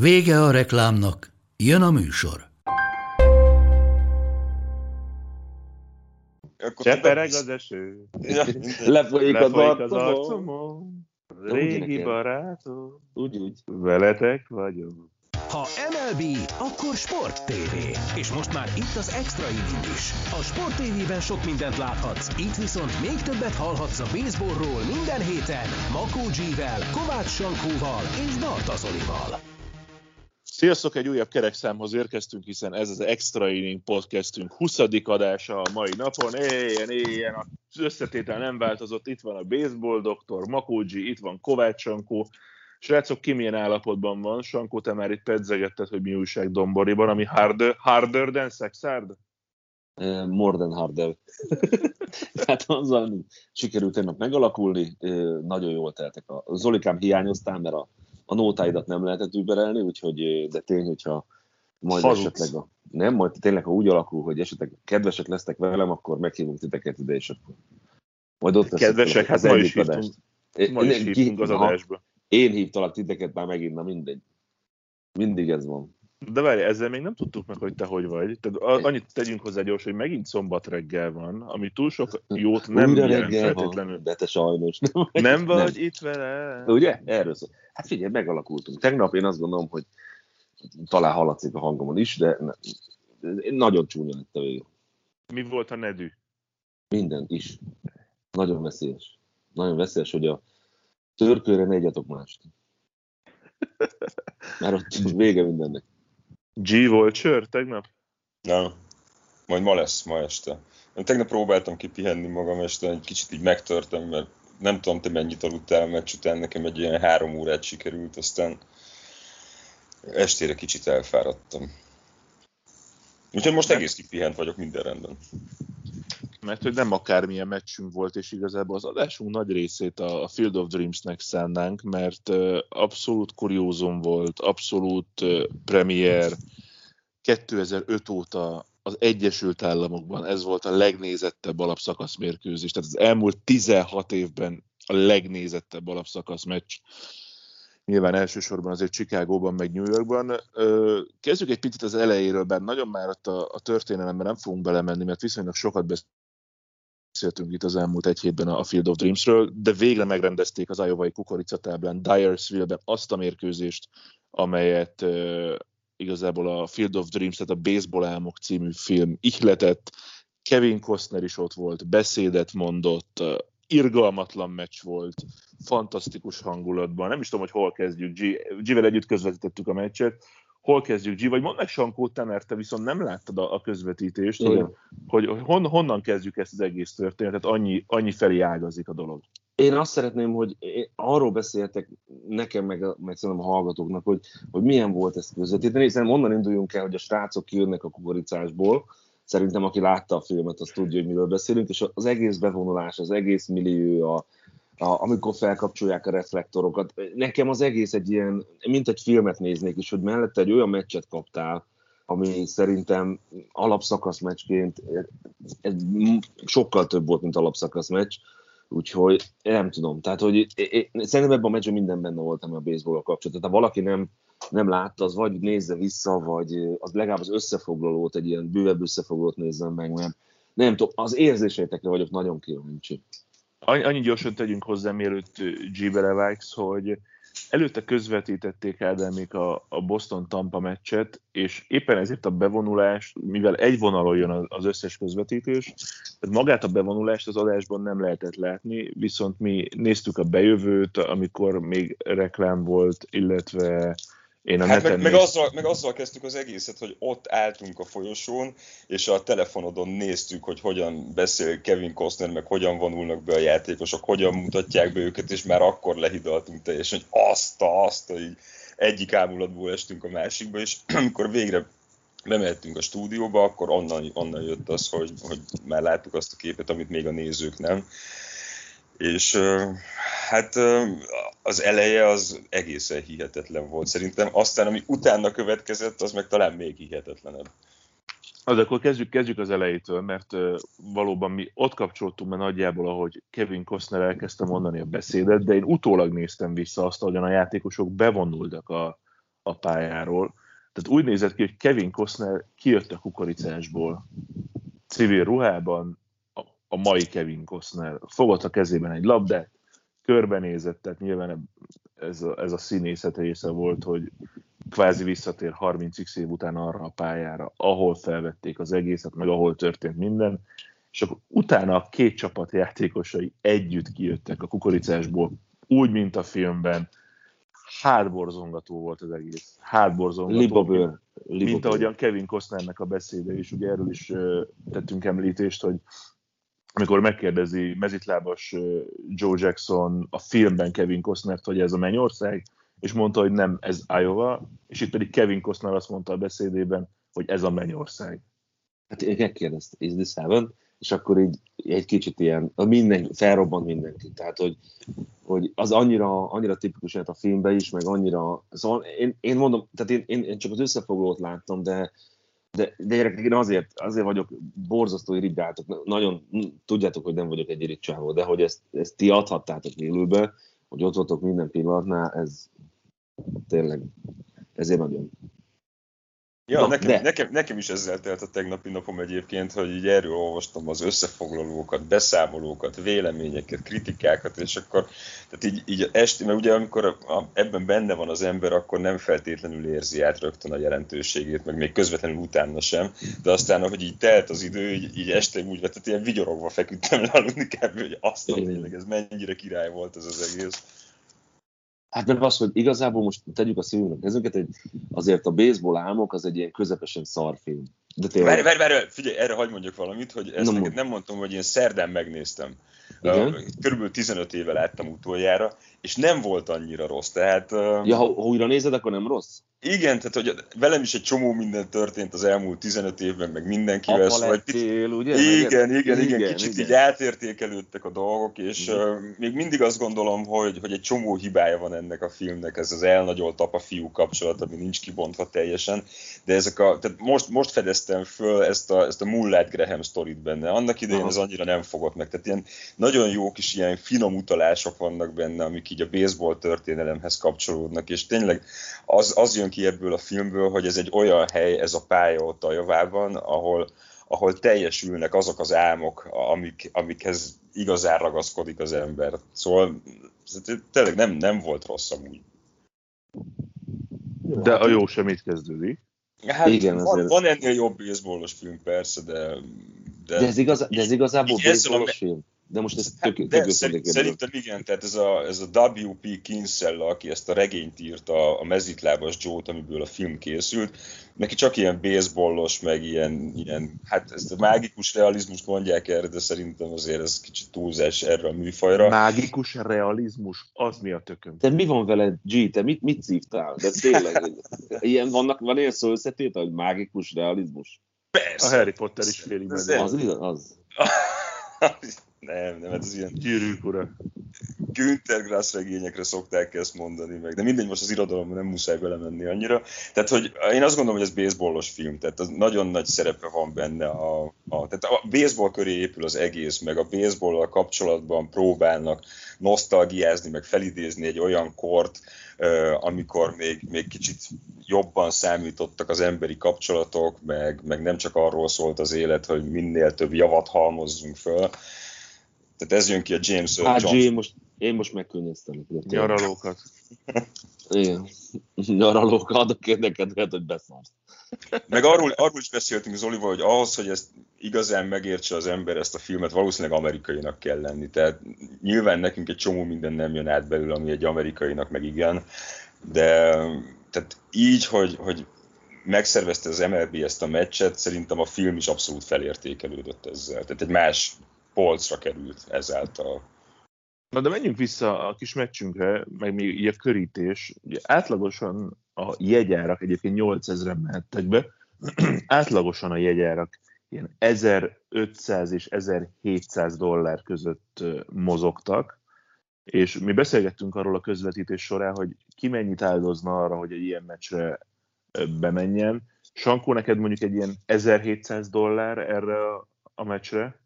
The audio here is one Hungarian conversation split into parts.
Vége a reklámnak, jön a műsor. Csepereg az eső. Ja, lefolyik, Lefolyik az arcomon. Régi barátom. Úgy, úgy. Veletek vagyok. Ha MLB, akkor Sport TV. És most már itt az extra inning is. A Sport TV-ben sok mindent láthatsz, itt viszont még többet hallhatsz a baseballról minden héten Makó G-vel, Kovács Sankóval és Barta Zolival. Sziasztok, egy újabb kerekszámhoz érkeztünk, hiszen ez az Extra Inning podcastünk 20. adása a mai napon. Éljen, éljen, az összetétel nem változott, itt van a baseball doktor, Makógyi, itt van Kovács Sankó. Srácok, ki milyen állapotban van? Sankó, te már itt pedzegetted, hogy mi újság Domboriban, ami harder, harder than sex hard? Uh, more than harder. hát azzal sikerült tegnap megalakulni, nagyon jól teltek. A Zolikám hiányoztál, mert a, a nótáidat nem lehetett überelni, úgyhogy, de tény, hogyha majd Hazudsz. esetleg a, nem, majd tényleg, ha úgy alakul, hogy esetleg kedvesek lesztek velem, akkor meghívunk titeket ide, és akkor majd ott leszek Kedvesek, hát ma is hívtunk, ma is hívtunk az adásba. Én hívtalak titeket már megint, na mindegy. Mindig ez van. De várj, ezzel még nem tudtuk meg, hogy te hogy vagy. Tehát annyit tegyünk hozzá gyors, hogy megint szombat reggel van, ami túl sok jót nem jelent reggel feltétlenül. van, de te sajnos. Nem vagy itt vele? Ugye? Erről szól. Hát figyelj, megalakultunk. Tegnap én azt gondolom, hogy talán hallatszik a hangomon is, de ne, nagyon csúnya lett a vége. Mi volt a nedű? Minden is. Nagyon veszélyes. Nagyon veszélyes, hogy a törkőre ne egyatok mást. Mert ott vége mindennek. G volt sör tegnap? Nem. Majd ma lesz, ma este. Én tegnap próbáltam kipihenni magam este, egy kicsit így megtörtem, mert nem tudom, te mennyit aludtál a meccs után, nekem egy ilyen három órát sikerült, aztán estére kicsit elfáradtam. Úgyhogy most egész kipihent vagyok, minden rendben. Mert hogy nem akármilyen meccsünk volt, és igazából az adásunk nagy részét a Field of Dreams-nek szánnánk, mert abszolút kuriózum volt, abszolút premier. 2005 óta az Egyesült Államokban ez volt a legnézettebb alapszakasz mérkőzés. Tehát az elmúlt 16 évben a legnézettebb alapszakasz meccs. Nyilván elsősorban azért Chicagóban, meg New Yorkban. Kezdjük egy picit az elejéről, bár nagyon már ott a, a történelemben nem fogunk belemenni, mert viszonylag sokat beszéltünk itt az elmúlt egy hétben a Field of Dreamsről, de végre megrendezték az Iowa-i kukoricatáblán Dyersville-ben azt a mérkőzést, amelyet igazából a Field of Dreams, tehát a Baseball Álmok című film ihletett. Kevin Costner is ott volt, beszédet mondott, irgalmatlan meccs volt, fantasztikus hangulatban. Nem is tudom, hogy hol kezdjük. G-vel együtt közvetítettük a meccset. Hol kezdjük, G? Vagy mondd meg Sankó, te, mert te viszont nem láttad a, a közvetítést, hogy, Igen. hogy hon, honnan kezdjük ezt az egész történetet, annyi, annyi felé ágazik a dolog. Én azt szeretném, hogy én arról beszéltek nekem, meg, meg szerintem a hallgatóknak, hogy, hogy milyen volt ezt közvetíteni, hiszen onnan induljunk el, hogy a srácok kijönnek a kukoricásból, szerintem aki látta a filmet, az tudja, hogy miről beszélünk, és az egész bevonulás, az egész millió, a, a, amikor felkapcsolják a reflektorokat, nekem az egész egy ilyen, mint egy filmet néznék is, hogy mellette egy olyan meccset kaptál, ami szerintem alapszakasz meccsként ez sokkal több volt, mint alapszakasz meccs, úgyhogy nem tudom. Tehát, hogy én, szerintem ebben a meccsben minden benne volt, ami a baseball kapcsolatban. Tehát ha valaki nem, nem látta, az vagy nézze vissza, vagy az legalább az összefoglalót, egy ilyen bővebb összefoglalót nézzen meg, mert nem tudom, az érzéseitekre vagyok nagyon kíváncsi. Annyi, gyorsan tegyünk hozzá, mielőtt G belevágsz, hogy előtte közvetítették Ádámék a, a Boston-Tampa meccset, és éppen ezért a bevonulás, mivel egy vonalon jön az- összes közvetítés, tehát magát a bevonulást az adásban nem lehetett látni, viszont mi néztük a bejövőt, amikor még reklám volt, illetve én a Hát meg, meg, azzal, meg azzal kezdtük az egészet, hogy ott álltunk a folyosón, és a telefonodon néztük, hogy hogyan beszél Kevin Costner, meg hogyan vonulnak be a játékosok, hogyan mutatják be őket, és már akkor lehidaltunk teljesen, hogy azt azt a, így egyik ámulatból estünk a másikba, és amikor végre bemehettünk a stúdióba, akkor onnan, onnan jött az, hogy, hogy már láttuk azt a képet, amit még a nézők nem. És hát az eleje az egészen hihetetlen volt szerintem, aztán ami utána következett, az meg talán még hihetetlenebb. Az akkor kezdjük, kezdjük az elejétől, mert valóban mi ott kapcsoltunk be nagyjából, ahogy Kevin Costner elkezdte mondani a beszédet, de én utólag néztem vissza azt, ahogyan a játékosok bevonultak a, a pályáról. Tehát úgy nézett ki, hogy Kevin Costner kijött a kukoricásból civil ruhában, a, mai Kevin Costner. Fogott a kezében egy labdát, körbenézett, tehát nyilván ez a, ez a színészet része volt, hogy kvázi visszatér 30x év után arra a pályára, ahol felvették az egészet, meg ahol történt minden, és akkor utána a két csapat játékosai együtt kijöttek a kukoricásból, úgy, mint a filmben, hátborzongató volt az egész. Hátborzongató. Libabőr. Mint ahogyan Kevin Costnernek a beszéde is, ugye erről is tettünk említést, hogy amikor megkérdezi mezitlábas Joe Jackson a filmben Kevin Costnert, hogy ez a mennyország, és mondta, hogy nem, ez Iowa, és itt pedig Kevin Costner azt mondta a beszédében, hogy ez a mennyország. Hát én megkérdezte, is this heaven? És akkor így egy kicsit ilyen, minden, felrobbant mindenki. Tehát, hogy, hogy az annyira, annyira tipikus lehet a filmben is, meg annyira, szóval én, én mondom, tehát én, én, én csak az összefoglalót láttam, de, de, de gyerekek, én azért, azért vagyok borzasztó irigáltok, nagyon tudjátok, hogy nem vagyok egy irigycsávó, de hogy ezt, ezt ti adhattátok élőbe, hogy ott voltok minden pillanatnál, ez, tényleg ezért nagyon. Ja, Na, nekem, nekem, nekem is ezzel telt a tegnapi napom egyébként, hogy így erről olvastam az összefoglalókat, beszámolókat, véleményeket, kritikákat, és akkor, tehát így, így esti, mert ugye amikor a, a, ebben benne van az ember, akkor nem feltétlenül érzi át rögtön a jelentőségét, meg még közvetlenül utána sem, de aztán, ahogy így telt az idő, így, így este úgy vett, ilyen vigyorogva feküdtem le aludni kb. hogy azt tényleg ez mennyire király volt ez az egész. Hát meg az, hogy igazából most tegyük a szívünknek kezünket, hogy azért a baseball álmok az egy ilyen közepesen szarfilm. De tényleg... Várj, várj, várj, figyelj, erre hagyd mondjak valamit, hogy ezt nem, nem mondtam, hogy én szerdán megnéztem. Igen? Körülbelül 15 éve láttam utoljára, és nem volt annyira rossz. Tehát, ja, ha, ha újra nézed, akkor nem rossz? Igen, tehát hogy velem is egy csomó minden történt az elmúlt 15 évben, meg mindenkivel. Apa szóval lettél, ugye? Igen, igen, igen, igen, kicsit igen. így átértékelődtek a dolgok, és uh, még mindig azt gondolom, hogy, hogy egy csomó hibája van ennek a filmnek, ez az elnagyolt apa-fiú kapcsolat, ami nincs kibontva teljesen, de ezek a, tehát most, most fedeztem föl ezt a, ezt a Mullett Graham sztorit benne, annak idején Aha. ez annyira nem fogott meg, tehát ilyen nagyon jó kis ilyen finom utalások vannak benne, amik így a baseball történelemhez kapcsolódnak, és tényleg az, az jön ki ebből a filmből, hogy ez egy olyan hely, ez a pálya ott a javában, ahol, ahol teljesülnek azok az álmok, amik, amikhez igazán ragaszkodik az ember. Szóval tényleg nem, nem volt rossz amúgy. De a jó sem itt kezdődik. Hát Igen, van, azért... van ennél jobb baseballos film persze, de... De, de, ez, igaz, de ez igazából baseballos film? De most ez tök, tök De szerint, Szerintem igen, tehát ez a, ez a W.P. Kinsella, aki ezt a regényt írta, a mezitlábas Joe-t, amiből a film készült, neki csak ilyen baseballos, meg ilyen, ilyen hát ezt a mágikus realizmust mondják erre, de szerintem azért ez kicsit túlzás erre a műfajra. Mágikus realizmus? Az mi a tököm? Te mi van veled, G? Te mit, mit szívtál? De tényleg, ilyen vannak, van ilyen szó összetét, hogy mágikus realizmus? Persze. A Harry Potter is félig Az, az, az. Nem, nem, hát ez ilyen... Gyűrűk ura. Günther Grass regényekre szokták ezt mondani meg, de mindegy, most az irodalomban nem muszáj belemenni annyira. Tehát, hogy én azt gondolom, hogy ez baseballos film, tehát az nagyon nagy szerepe van benne. A, a, tehát a baseball köré épül az egész, meg a baseball kapcsolatban próbálnak nosztalgiázni, meg felidézni egy olyan kort, amikor még, még kicsit jobban számítottak az emberi kapcsolatok, meg, meg nem csak arról szólt az élet, hogy minél több javat halmozzunk föl, tehát ez jön ki a James Hát Johnson. Én most, én most megkönnyeztem. Nyaralókat. Igen. Nyaralókat, adok érdeket, hogy beszarsz. Meg arról, arról is beszéltünk Zolival, hogy ahhoz, hogy ezt igazán megértse az ember ezt a filmet, valószínűleg amerikainak kell lenni. Tehát nyilván nekünk egy csomó minden nem jön át belőle, ami egy amerikainak meg igen, de tehát így, hogy, hogy megszervezte az MLB ezt a meccset, szerintem a film is abszolút felértékelődött ezzel. Tehát egy más polcra került ezáltal. Na de menjünk vissza a kis meccsünkre, meg még így a körítés. Ugye átlagosan a jegyárak egyébként 8000-en mehettek be, átlagosan a jegyárak ilyen 1500 és 1700 dollár között mozogtak, és mi beszélgettünk arról a közvetítés során, hogy ki mennyit áldozna arra, hogy egy ilyen meccsre bemenjen. Sankó, neked mondjuk egy ilyen 1700 dollár erre a meccsre?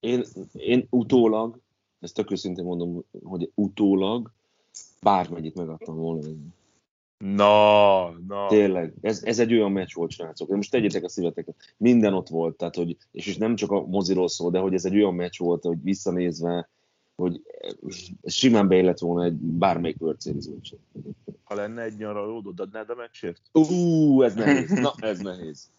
Én, én utólag, ezt tök őszintén mondom, hogy utólag bármennyit megadtam volna. Na, na. Tényleg, ez, ez egy olyan meccs volt, srácok. Most tegyétek a szíveteket. Minden ott volt, tehát, hogy, és, és nem csak a moziról szól, de hogy ez egy olyan meccs volt, hogy visszanézve, hogy simán beillett volna egy bármelyik World Series. Ha lenne egy nyaralódod, adnád a meccsért? Ú, ez nehéz. Na, ez nehéz.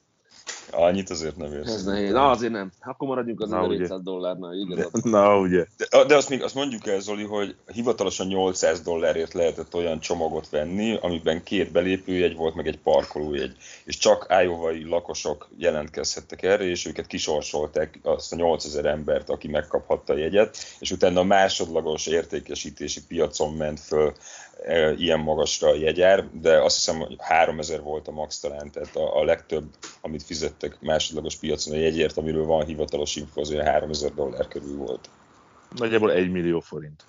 Annyit azért nem érsz. Ez nehéz. Na, azért nem. Akkor maradjunk az Na, 1700 dollárnál, igazad. Na, ugye. De, de azt még azt mondjuk el, Zoli, hogy hivatalosan 800 dollárért lehetett olyan csomagot venni, amiben két belépőjegy volt, meg egy parkolójegy. És csak ájóvai lakosok jelentkezhettek erre, és őket kisorsolták azt a 8000 embert, aki megkaphatta a jegyet, és utána a másodlagos értékesítési piacon ment föl e, ilyen magasra a jegyár, de azt hiszem, hogy 3000 volt a max talán, tehát a, a legtöbb, amit fizettek másodlagos piacon a jegyért, amiről van hivatalos info, az olyan 3000 dollár körül volt. Nagyjából egy millió forint.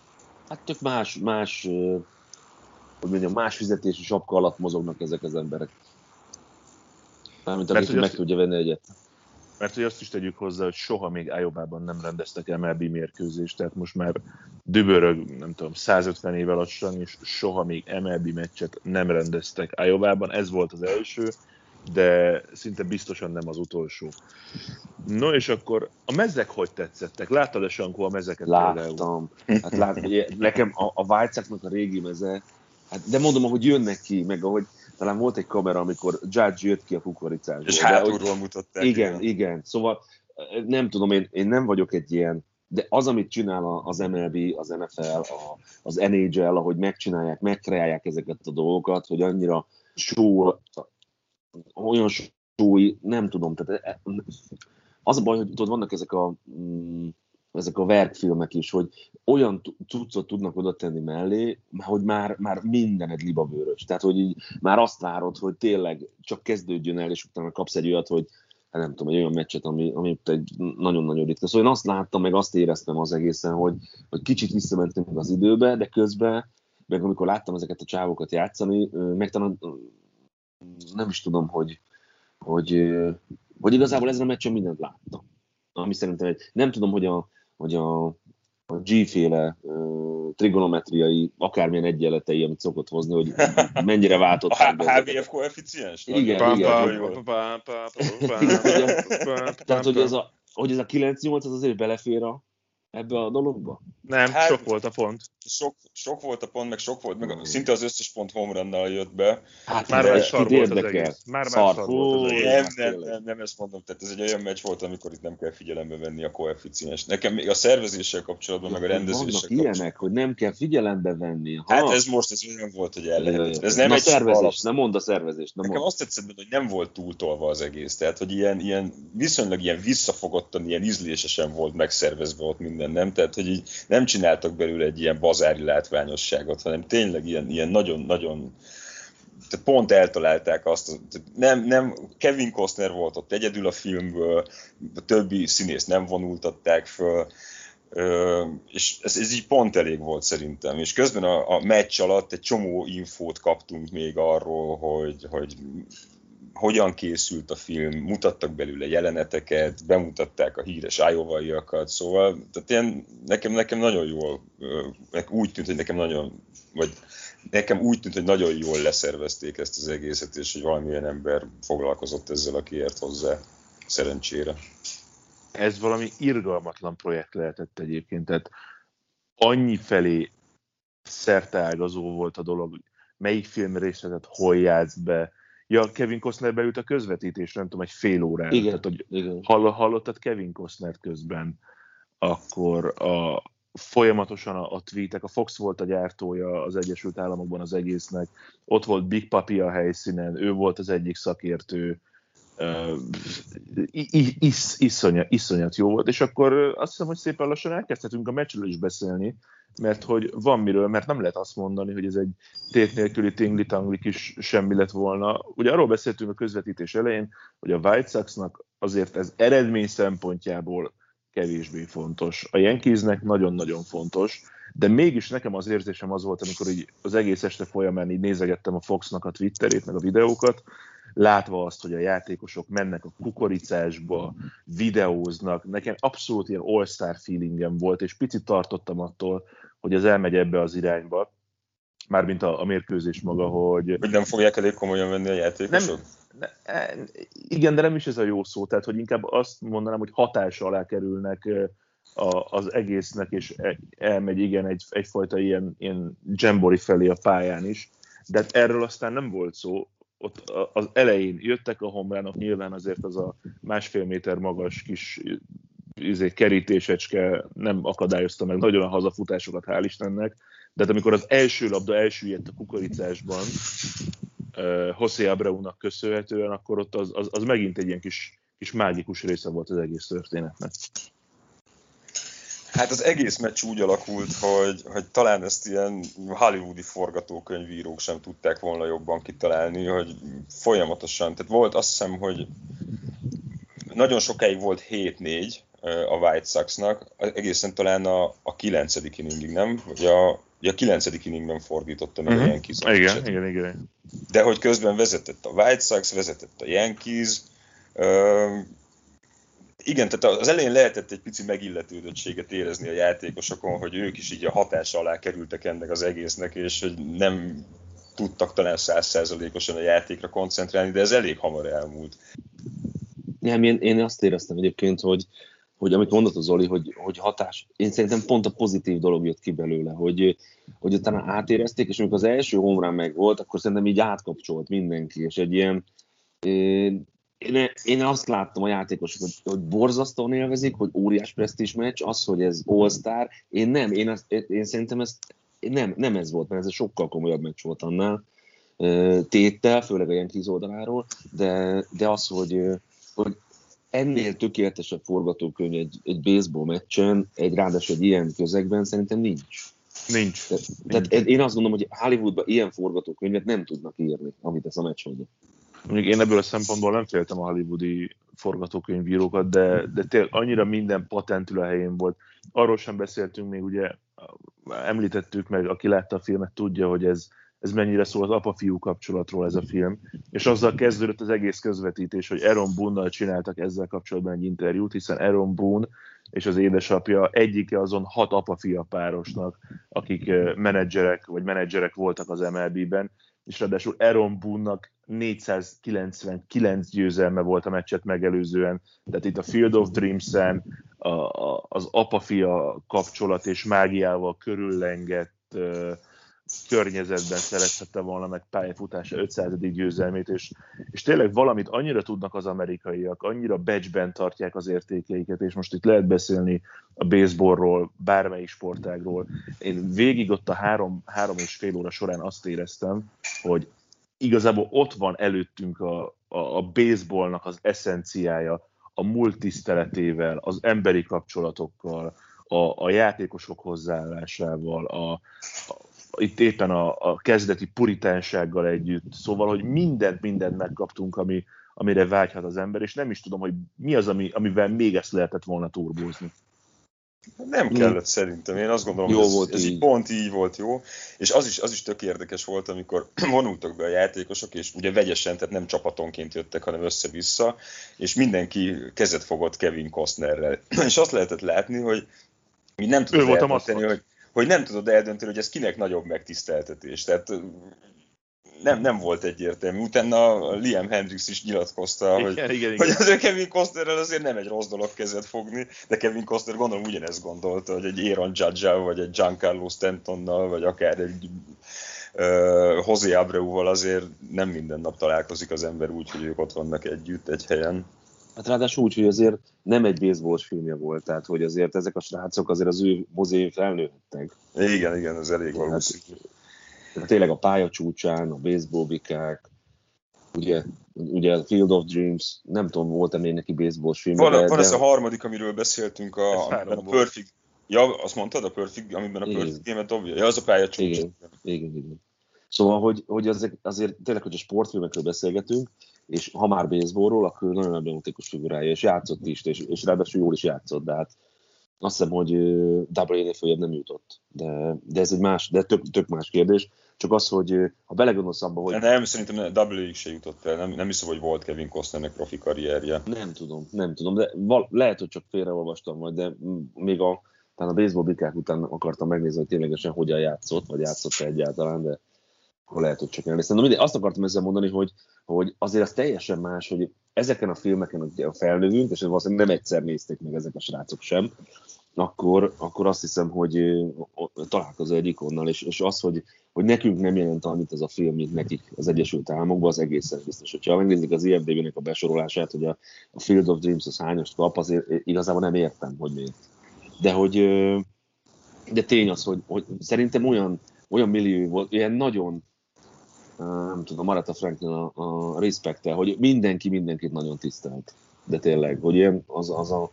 Hát tök más, más, hogy mondjam, más fizetési sapka alatt mozognak ezek az emberek. Mármint Mert aki hogy meg azt- tudja venni egyet. Mert hogy azt is tegyük hozzá, hogy soha még Iobában nem rendeztek MLB mérkőzést, tehát most már dübörög, nem tudom, 150 éve lassan, és soha még MLB meccset nem rendeztek Iobában. Ez volt az első, de szinte biztosan nem az utolsó. No, és akkor a mezek hogy tetszettek? Láttad-e Sankó a mezeket például? Láttam. Hát lát, nekem a, a Vájcáknak a régi meze, hát de mondom, ahogy jönnek ki, meg ahogy talán volt egy kamera, amikor Judge jött ki a kukoricásból. És hátulról mutatták. Igen, igen. Szóval nem tudom, én, én nem vagyok egy ilyen, de az, amit csinál a- az MLB, az NFL, a, az NHL, ahogy megcsinálják, megkreálják ezeket a dolgokat, hogy annyira show, olyan show nem tudom, tehát eh, az a baj, hogy tudod, vannak ezek a mm, ezek a verkfilmek is, hogy olyan cuccot tudnak oda tenni mellé, hogy már, már minden egy libabőrös. Tehát, hogy így már azt várod, hogy tényleg csak kezdődjön el, és utána kapsz egy olyat, hogy hát nem tudom, egy olyan meccset, ami, ami egy nagyon-nagyon ritka. Szóval én azt láttam, meg azt éreztem az egészen, hogy, hogy kicsit visszamentünk az időbe, de közben, meg amikor láttam ezeket a csávokat játszani, meg talán nem is tudom, hogy, hogy, hogy igazából ezen a meccsen mindent láttam. Ami szerintem egy, nem tudom, hogy a, hogy a, a G-féle ö, trigonometriai, akármilyen egyenletei, amit szokott hozni, hogy mennyire A H- ezeket. HBF koeficiens? Igen, igen. Tehát, hogy ez a, hogy ez a 9-8 az azért belefér a, ebbe a dologba? Nem, Hát- sok volt a pont. Sok, sok volt a pont, meg sok volt, meg szinte az összes pont home runnal jött be. Hát Már már szar volt az egész. Már már Szar. szar volt az Fú, egész. Nem, nem, nem, nem ezt mondom, tehát ez egy olyan meccs volt, amikor itt nem kell figyelembe venni a koeficiens. Nekem még a szervezéssel kapcsolatban, meg a rendezéssel kapcsolatban. ilyenek, hogy nem kell figyelembe venni. Ha. Hát ez most ez olyan volt, hogy el lehetett. Ez nem na egy szervezés, nem mondd a szervezést. Nem Nekem mondd. azt tetszett benne, hogy nem volt túltolva az egész, tehát hogy ilyen, ilyen viszonylag ilyen visszafogottan, ilyen ízlésesen volt megszervezve ott minden, nem? Tehát, hogy így nem csináltak belőle egy ilyen bazári látványosságot, hanem tényleg ilyen, ilyen nagyon-nagyon tehát pont eltalálták azt, nem, nem, Kevin Costner volt ott egyedül a filmből, a többi színész nem vonultatták föl, és ez, ez így pont elég volt szerintem. És közben a, a meccs alatt egy csomó infót kaptunk még arról, hogy, hogy hogyan készült a film, mutattak belőle jeleneteket, bemutatták a híres iowa szóval tehát ilyen, nekem, nekem nagyon jól, úgy tűnt, hogy nekem nagyon, vagy nekem úgy tűnt, hogy nagyon jól leszervezték ezt az egészet, és hogy valamilyen ember foglalkozott ezzel, aki ért hozzá, szerencsére. ez valami irgalmatlan projekt lehetett egyébként, tehát annyi felé szerteágazó volt a dolog, melyik film részletet hol játsz be. Ja, Kevin Costner beült a közvetítésre, nem tudom, egy fél órán. Igen. Tehát, hogy Igen. hall, hallottad Kevin Costner közben, akkor a, folyamatosan a, a tweetek, a Fox volt a gyártója az Egyesült Államokban az egésznek, ott volt Big Papi a helyszínen, ő volt az egyik szakértő, is, iszonyat, iszonyat jó volt, és akkor azt hiszem, hogy szépen lassan elkezdhetünk a meccsről is beszélni, mert hogy van miről, mert nem lehet azt mondani, hogy ez egy tét nélküli tingli kis semmi lett volna. Ugye arról beszéltünk a közvetítés elején, hogy a White Sox-nak azért ez eredmény szempontjából kevésbé fontos. A Yankeesnek nagyon-nagyon fontos, de mégis nekem az érzésem az volt, amikor így az egész este folyamán így nézegettem a Foxnak a Twitterét, meg a videókat, látva azt, hogy a játékosok mennek a kukoricásba, videóznak, nekem abszolút ilyen all-star feelingem volt, és picit tartottam attól, hogy ez elmegy ebbe az irányba, mármint a, a mérkőzés maga, hogy... Hogy nem fogják elég komolyan venni a játékosok? Nem, ne, e, igen, de nem is ez a jó szó, tehát hogy inkább azt mondanám, hogy hatás alá kerülnek a, az egésznek, és e, elmegy igen egy, egyfajta ilyen, ilyen jambori felé a pályán is, de erről aztán nem volt szó, ott az elején jöttek a homránok, nyilván azért az a másfél méter magas kis izé, kerítésecske nem akadályozta meg nagyon a hazafutásokat, hál' Istennek, de hát amikor az első labda elsüllyedt a kukoricásban, José Abreu-nak köszönhetően, akkor ott az, az, az megint egy ilyen kis, kis mágikus része volt az egész történetnek. Hát az egész meccs úgy alakult, hogy, hogy talán ezt ilyen hollywoodi forgatókönyvírók sem tudták volna jobban kitalálni, hogy folyamatosan, tehát volt azt hiszem, hogy nagyon sokáig volt 7-4 a White Sox-nak, egészen talán a, a 9. inningig, nem? Vagy a, a 9. inningben fordította meg uh-huh. a Yankees. Igen, igen, igen. De hogy közben vezetett a White Sox, vezetett a Yankees, igen, tehát az elején lehetett egy pici megilletődöttséget érezni a játékosokon, hogy ők is így a hatás alá kerültek ennek az egésznek, és hogy nem tudtak talán százszerzalékosan a játékra koncentrálni, de ez elég hamar elmúlt. Nem, én, én azt éreztem egyébként, hogy, hogy amit mondott az Zoli, hogy, hogy hatás, én szerintem pont a pozitív dolog jött ki belőle, hogy, hogy utána átérezték, és amikor az első homrán meg volt, akkor szerintem így átkapcsolt mindenki, és egy ilyen én, én azt láttam a játékosok, hogy, hogy borzasztóan élvezik, hogy óriás presztis meccs, az, hogy ez all-star, én nem, én, azt, én szerintem ez nem, nem ez volt, mert ez sokkal komolyabb meccs volt annál téttel, főleg a Yankees oldaláról, de, de az, hogy, hogy ennél tökéletesebb forgatókönyv egy, egy baseball meccsen, egy ráadásul egy ilyen közegben szerintem nincs. Nincs. Te, tehát nincs. én azt gondolom, hogy Hollywoodban ilyen forgatókönyvet nem tudnak írni, amit ez a meccs mondja. Mondjuk én ebből a szempontból nem féltem a hollywoodi forgatókönyvírókat, de, de tényleg annyira minden patentül a helyén volt. Arról sem beszéltünk még, ugye említettük meg, aki látta a filmet, tudja, hogy ez, ez mennyire szól az apa-fiú kapcsolatról ez a film, és azzal kezdődött az egész közvetítés, hogy Aaron Boone-nal csináltak ezzel kapcsolatban egy interjút, hiszen Aaron Boone és az édesapja egyike azon hat apa-fia párosnak, akik menedzserek, vagy menedzserek voltak az MLB-ben, és ráadásul Aaron Boone-nak 499 győzelme volt a meccset megelőzően, tehát itt a Field of Dreams-en az apa-fia kapcsolat és mágiával körüllengett uh, környezetben szerezhette volna meg pályafutása 500. győzelmét, és, és tényleg valamit annyira tudnak az amerikaiak, annyira becsben tartják az értékeiket, és most itt lehet beszélni a baseballról, bármelyik sportágról. Én végig ott a három, három és fél óra során azt éreztem, hogy igazából ott van előttünk a, a, a baseballnak az eszenciája, a múlt tiszteletével, az emberi kapcsolatokkal, a, a játékosok hozzáállásával, a, itt éppen a, a kezdeti puritánsággal együtt, szóval, hogy mindent, mindent megkaptunk, ami, amire vágyhat az ember, és nem is tudom, hogy mi az, ami, amivel még ezt lehetett volna turbózni. Nem kellett hmm. szerintem, én azt gondolom, jó hogy ez, volt ez így. pont így volt jó, és az is, az is tök érdekes volt, amikor vonultak be a játékosok, és ugye vegyesen, tehát nem csapatonként jöttek, hanem össze-vissza, és mindenki kezet fogott Kevin Costnerrel. és azt lehetett látni, hogy mi nem tudod eldönteni, hogy, hogy nem tudod eldönteni, hogy ez kinek nagyobb megtiszteltetés. Tehát nem, nem volt egyértelmű. Utána Liam Hendricks is nyilatkozta, igen, hogy, igen, igen. hogy azért Kevin Costnerrel azért nem egy rossz dolog kezet fogni, de Kevin Costner gondolom ugyanezt gondolta, hogy egy Aaron judge vagy egy Giancarlo Stantonnal, vagy akár egy uh, José Abreu-val azért nem minden nap találkozik az ember úgy, hogy ők ott vannak együtt egy helyen. Hát ráadásul úgy, hogy azért nem egy baseball filmje volt, tehát hogy azért ezek a srácok azért az ő mozén felnőttek. Igen, igen, ez elég valószínű. Hát, tényleg a pályacsúcsán, a baseballbikák, ugye, ugye a Field of Dreams, nem tudom, volt-e még neki baseball film. Van, de, van de, ez a harmadik, amiről beszéltünk, a, a. Perfect, ja, azt mondtad, a Perfect, amiben a Igen. Perfect Game-et dobja? Ja, az a pálya csúcs. Igen, igen, igen. Szóval, hogy, hogy azért, azért tényleg, hogy a sportfilmekről beszélgetünk, és ha már baseballról, akkor nagyon emblematikus figurája, és játszott is, és, és ráadásul jól is játszott, de hát azt hiszem, hogy double a följebb nem jutott. De, de ez egy más, de tök, tök más kérdés. Csak az, hogy ha belegondolsz abba, hogy De nem, szerintem nem, double se jutott el. Nem, nem hiszem, hogy volt Kevin Costnernek profi karrierje. Nem tudom, nem tudom, de val- lehet, hogy csak félreolvastam majd, de még a, talán a baseball bikák után akartam megnézni, hogy ténylegesen hogyan játszott, vagy játszott egyáltalán, de akkor lehet, hogy csak elnéztem. Na mindegy, azt akartam ezzel mondani, hogy, hogy azért az teljesen más, hogy ezeken a filmeken, ugye felnövünk, és valószínűleg nem egyszer nézték meg ezek a srácok sem, akkor, akkor azt hiszem, hogy találkozol egy ikonnal, és, és az, hogy, hogy nekünk nem jelent annyit ez a film, mint nekik az Egyesült Államokban, az egészen biztos. Hogyha megnézik az IMDb-nek a besorolását, hogy a, a Field of Dreams az hányast kap, azért igazából nem értem, hogy miért. De hogy de tény az, hogy, hogy szerintem olyan, olyan millió volt, ilyen nagyon nem tudom, Marata Franklin a, a respektel, hogy mindenki mindenkit nagyon tisztelt. De tényleg, hogy ilyen az, az a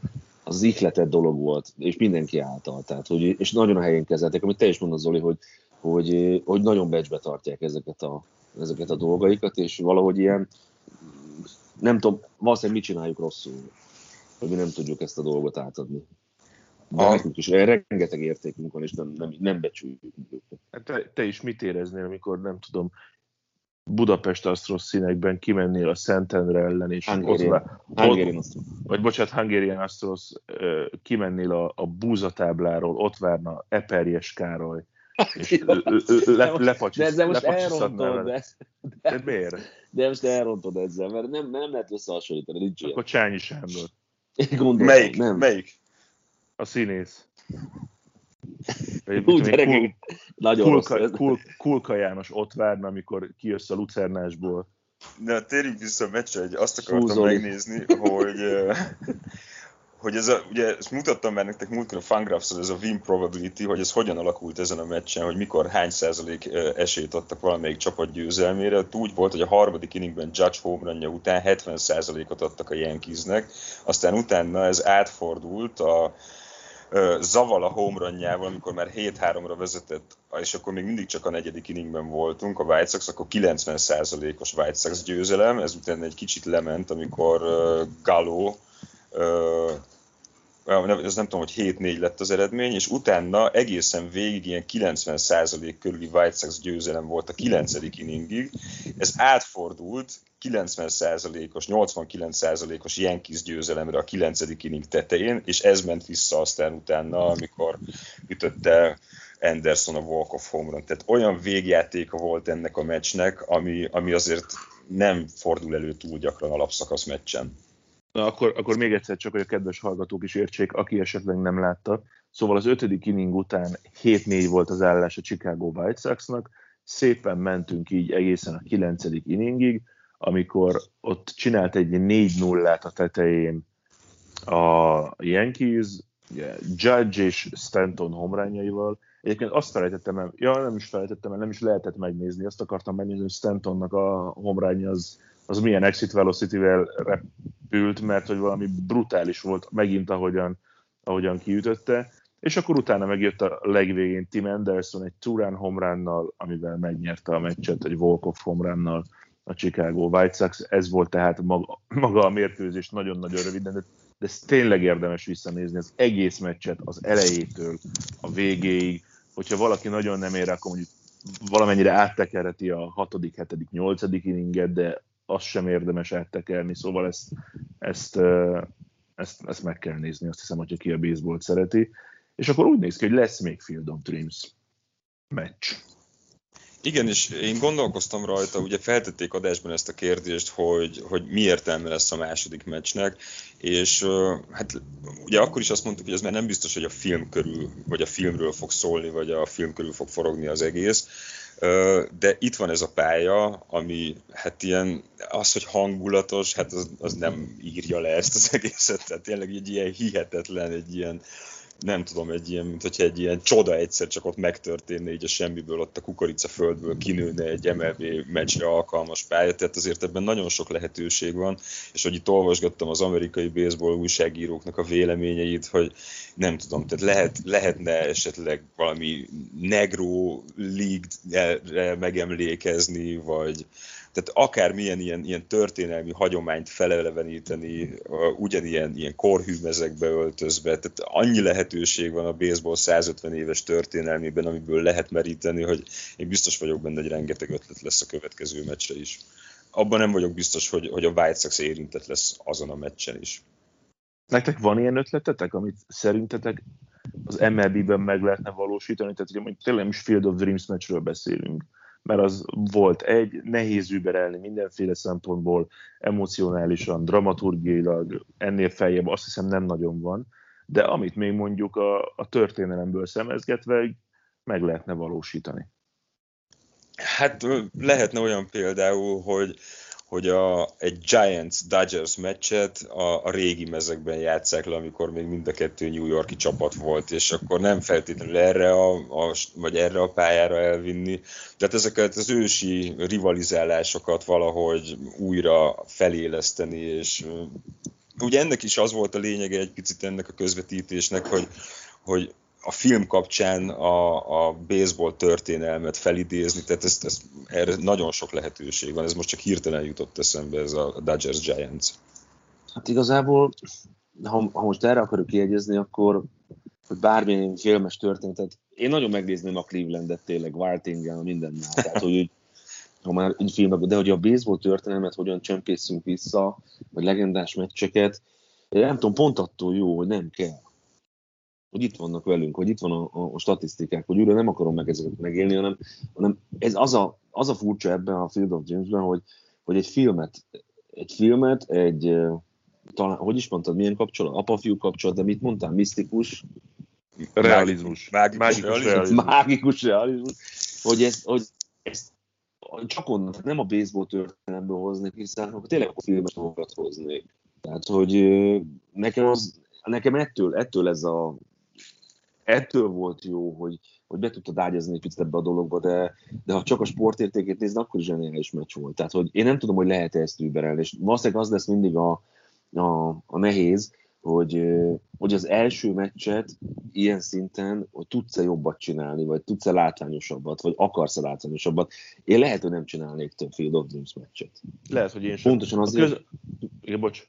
az, ihletett dolog volt, és mindenki által. Tehát, hogy, és nagyon a helyén kezelték, amit te is mondod, Zoli, hogy, hogy, hogy nagyon becsbe tartják ezeket a, ezeket a dolgaikat, és valahogy ilyen, nem tudom, valószínűleg mit csináljuk rosszul, hogy mi nem tudjuk ezt a dolgot átadni. De A- nekünk is rengeteg értékünk van, és nem, nem, nem becsüljük. Hát te, te is mit éreznél, amikor nem tudom, Budapest Astros színekben kimennél a Szentendre ellen, és Hungarian. Hungarian ott, azt vagy bocsánat, Hungarian Astros, kimennél a, a búzatábláról, ott várna Eperjes Károly, és le, le, lepacsisz, de ezzel most elrontod, vele. de, De miért? de most elrontod ezzel, mert nem, nem lehet összehasonlítani, nincs ilyen. Akkor Csányi Sándor, Gondoltam, Melyik? nem. Melyik? a színész. Vagy, Hú, gyerekek, nagyon rossz. Kulka, ez. Kul, Kulka János ott várna, amikor kijössz a lucernásból. De térjünk vissza a meccsre, hogy azt akartam Zoli. megnézni, hogy, hogy ez a, ugye ezt mutattam már nektek múltkor a fangraphs ez a win probability, hogy ez hogyan alakult ezen a meccsen, hogy mikor hány százalék esélyt adtak valamelyik csapat győzelmére. Ott Úgy volt, hogy a harmadik inningben Judge home után 70 százalékot adtak a Yankeesnek, aztán utána ez átfordult a ö, Zavala homerunjával, amikor már 7-3-ra vezetett, és akkor még mindig csak a negyedik inningben voltunk, a White Sox, akkor 90%-os White Sox győzelem, ezután egy kicsit lement, amikor nem- ez nem tudom, hogy 7-4 lett az eredmény, és utána egészen végig ilyen 90% körüli White Sox győzelem volt a 9. inningig. Ez átfordult 90%-os, 89%-os Yankees győzelemre a 9. inning tetején, és ez ment vissza aztán utána, amikor ütötte Anderson a walk of home run. Tehát olyan végjátéka volt ennek a meccsnek, ami, ami azért nem fordul elő túl gyakran alapszakasz meccsen. Na, akkor, akkor még egyszer csak, hogy a kedves hallgatók is értsék, aki esetleg nem látta. Szóval az ötödik inning után 7-4 volt az állás a Chicago White Sox-nak, szépen mentünk így egészen a kilencedik inningig, amikor ott csinált egy 4-0-át a tetején a Yankees, Judge és Stanton homrányaival. Egyébként azt felejtettem el, ja nem is felejtettem el, nem is lehetett megnézni, azt akartam megnézni, hogy Stantonnak a homránya az, az milyen exit velocity-vel repült, mert hogy valami brutális volt megint, ahogyan, ahogyan kiütötte. És akkor utána megjött a legvégén Tim Anderson egy two-run homerunnal, amivel megnyerte a meccset, egy walk-off homerunnal a Chicago White Sox. Ez volt tehát maga, maga a mérkőzés nagyon-nagyon röviden, de, de ez tényleg érdemes visszanézni az egész meccset az elejétől a végéig. Hogyha valaki nagyon nem ér, akkor mondjuk valamennyire áttekerheti a hatodik, hetedik, nyolcadik inninget, de azt sem érdemes áttekerni, szóval ezt, ezt, ezt, ezt meg kell nézni, azt hiszem, hogyha ki a baseballt szereti. És akkor úgy néz ki, hogy lesz még Field of Dreams meccs. Igen, és én gondolkoztam rajta, ugye feltették adásban ezt a kérdést, hogy, hogy mi értelme lesz a második meccsnek, és hát ugye akkor is azt mondtuk, hogy ez már nem biztos, hogy a film körül, vagy a filmről fog szólni, vagy a film körül fog forogni az egész, de itt van ez a pálya, ami hát ilyen, az, hogy hangulatos, hát az, az nem írja le ezt az egészet, tehát tényleg egy ilyen hihetetlen, egy ilyen nem tudom, egy ilyen, mint hogyha egy ilyen csoda egyszer csak ott megtörténne így a semmiből, ott a kukorica földből kinőne egy MLB meccsre alkalmas pálya, tehát azért ebben nagyon sok lehetőség van, és hogy itt olvasgattam az amerikai baseball újságíróknak a véleményeit, hogy nem tudom, tehát lehet, lehetne esetleg valami negro league megemlékezni, vagy tehát akármilyen ilyen, ilyen történelmi hagyományt feleleveníteni, ugyanilyen ilyen korhűmezekbe öltözve, tehát annyi lehetőség van a baseball 150 éves történelmében, amiből lehet meríteni, hogy én biztos vagyok benne, hogy rengeteg ötlet lesz a következő meccsre is. Abban nem vagyok biztos, hogy, hogy a White Sox érintett lesz azon a meccsen is. Nektek van ilyen ötletetek, amit szerintetek az MLB-ben meg lehetne valósítani? Tehát ugye tényleg is Field of Dreams meccsről beszélünk mert az volt egy, nehéz überelni mindenféle szempontból, emocionálisan, dramaturgiailag, ennél feljebb azt hiszem nem nagyon van, de amit még mondjuk a, a történelemből szemezgetve meg lehetne valósítani. Hát lehetne olyan például, hogy hogy a, egy Giants-Dodgers meccset a, a régi mezekben játszák le, amikor még mind a kettő New Yorki csapat volt, és akkor nem feltétlenül erre a, a, vagy erre a pályára elvinni. Tehát ezeket az ősi rivalizálásokat valahogy újra feléleszteni, és ugye ennek is az volt a lényege egy picit ennek a közvetítésnek, hogy, hogy a film kapcsán a, a baseball történelmet felidézni, tehát ezt, ezt, erre nagyon sok lehetőség van, ez most csak hirtelen jutott eszembe, ez a Dodgers Giants. Hát igazából, ha, ha most erre akarok kiegyezni, akkor hogy bármilyen filmes történetet, én nagyon megnézném a Clevelandet tényleg, Wartingen, mindennel, tehát hogy úgy, ha már így filmek, de hogy a baseball történelmet hogyan csempészünk vissza, vagy legendás meccseket, én nem tudom, pont attól jó, hogy nem kell hogy itt vannak velünk, hogy itt van a, a, a statisztikák, hogy újra nem akarom meg ezeket megélni, hanem, hanem ez az a, az a furcsa ebben a Field of Dreams-ben, hogy, hogy egy filmet, egy filmet, egy, talán, hogy is mondtad, milyen kapcsolat? Apa-fiú kapcsolat, de mit mondtál? Misztikus? Realizmus. Mágikus, mágikus realizmus. realizmus. Mágikus realizmus. Hogy ez, hogy ez csak onnan, nem a baseball történelemből hoznék, hiszen akkor tényleg a filmes dolgokat hoznék. Tehát, hogy nekem az, nekem ettől, ettől ez a ettől volt jó, hogy, hogy be tudtad ágyazni egy picit ebbe a dologba, de, de ha csak a sportértékét nézd, akkor is zseniális meccs volt. Tehát, hogy én nem tudom, hogy lehet-e ezt überelni, és valószínűleg az lesz mindig a, a, a nehéz, hogy, hogy az első meccset ilyen szinten, hogy tudsz-e jobbat csinálni, vagy tudsz-e látványosabbat, vagy akarsz-e látványosabbat. Én lehet, hogy nem csinálnék több Field of Dreams meccset. Lehet, hogy én sem. Pontosan azért... Köz... Igen, bocs.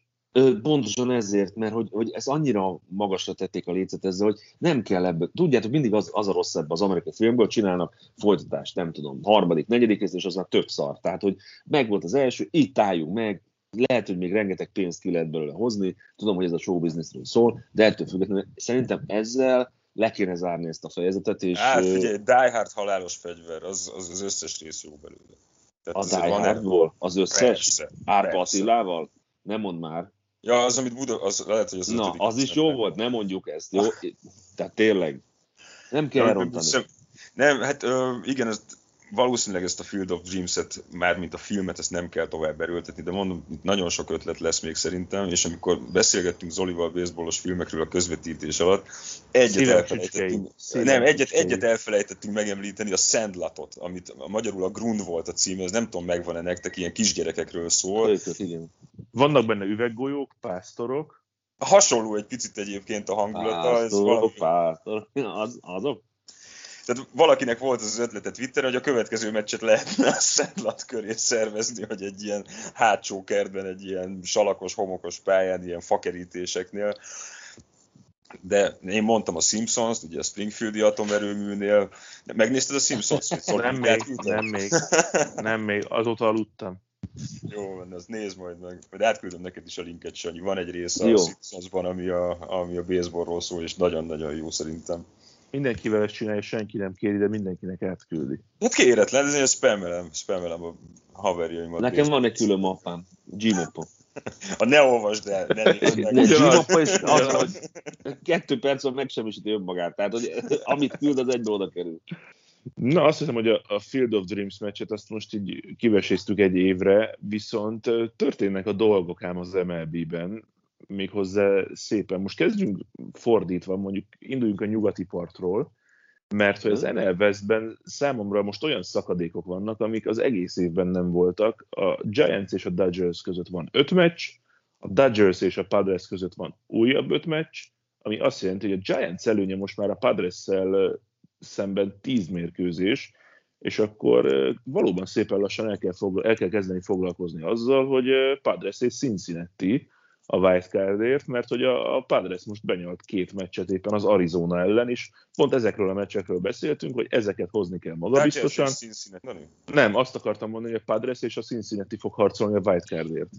Pontosan ezért, mert hogy, hogy ez annyira magasra tették a lécet ezzel, hogy nem kell ebből. Tudjátok, mindig az, az a rosszabb az amerikai filmből, csinálnak folytatást, nem tudom, harmadik, negyedik rész, és az már több szar. Tehát, hogy megvolt az első, itt álljunk meg, lehet, hogy még rengeteg pénzt ki lehet belőle hozni, tudom, hogy ez a show businessről szól, de ettől függetlenül szerintem ezzel le kéne zárni ezt a fejezetet. És, hát figyelj, Die Hard halálos fegyver, az, az, az összes rész jó belőle. Tehát a Die Hardból? Az összes? Árpa Attilával? Nem mond már. Ja, az, amit Buda, az lehet, hogy az Na, az is jó volt, nem mondjuk ezt, jó? Tehát tényleg, nem kell elrontani. Nem, hát igen, ezt valószínűleg ezt a Field of Dreams-et, már mint a filmet, ezt nem kell tovább erőltetni, de mondom, itt nagyon sok ötlet lesz még szerintem, és amikor beszélgettünk Zolival baseballos filmekről a közvetítés alatt, egyet elfelejtettünk, nem, egyet, egyet elfelejtettünk megemlíteni, a Sandlatot, amit a magyarul a Grund volt a címe, ez nem tudom, megvan-e nektek, ilyen kisgyerekekről szól. igen. Vannak benne üveggolyók, pásztorok, Hasonló egy picit egyébként a hangulata. Pásztorok, ez valami... pásztorok, az, azok tehát valakinek volt az ötlete Twitter, hogy a következő meccset lehetne a Szentlat köré szervezni, hogy egy ilyen hátsó kertben, egy ilyen salakos, homokos pályán, ilyen fakerítéseknél de én mondtam a Simpsons-t, ugye a Springfieldi atomerőműnél. Megnézted a Simpsons-t? nem még, nem még, nem még, azóta aludtam. Jó, van, az nézd majd meg. Majd átküldöm neked is a linket, Sanyi. Van egy része jó. a Simpsonsban, ami a, ami a baseballról szól, és nagyon-nagyon jó szerintem mindenkivel ezt csinálja, senki nem kéri, de mindenkinek átküldi. Hát kéretlen, ez én spammelem, spammelem a haverjaimat. Nekem van egy külön mappám, Gmappa. A ne olvasd el, ne Gmappa is az, hogy kettő percben megsemmisíti önmagát, tehát hogy amit küld, az egy oda kerül. Na, azt hiszem, hogy a, a Field of Dreams meccset azt most így kiveséztük egy évre, viszont történnek a dolgok ám az MLB-ben, méghozzá szépen. Most kezdjünk fordítva, mondjuk induljunk a nyugati partról, mert hogy az NL Westben számomra most olyan szakadékok vannak, amik az egész évben nem voltak. A Giants és a Dodgers között van öt meccs, a Dodgers és a Padres között van újabb öt meccs, ami azt jelenti, hogy a Giants előnye most már a Padres-szel szemben tíz mérkőzés, és akkor valóban szépen lassan el kell, foglal- el kell kezdeni foglalkozni azzal, hogy Padres és Cincinnati a wildcardért, mert hogy a, a Padres most benyalt két meccset éppen az Arizona ellen, és pont ezekről a meccsekről beszéltünk, hogy ezeket hozni kell magabiztosan. Nem, azt akartam mondani, hogy a Padres és a Cincinnati fog harcolni a wildcardért.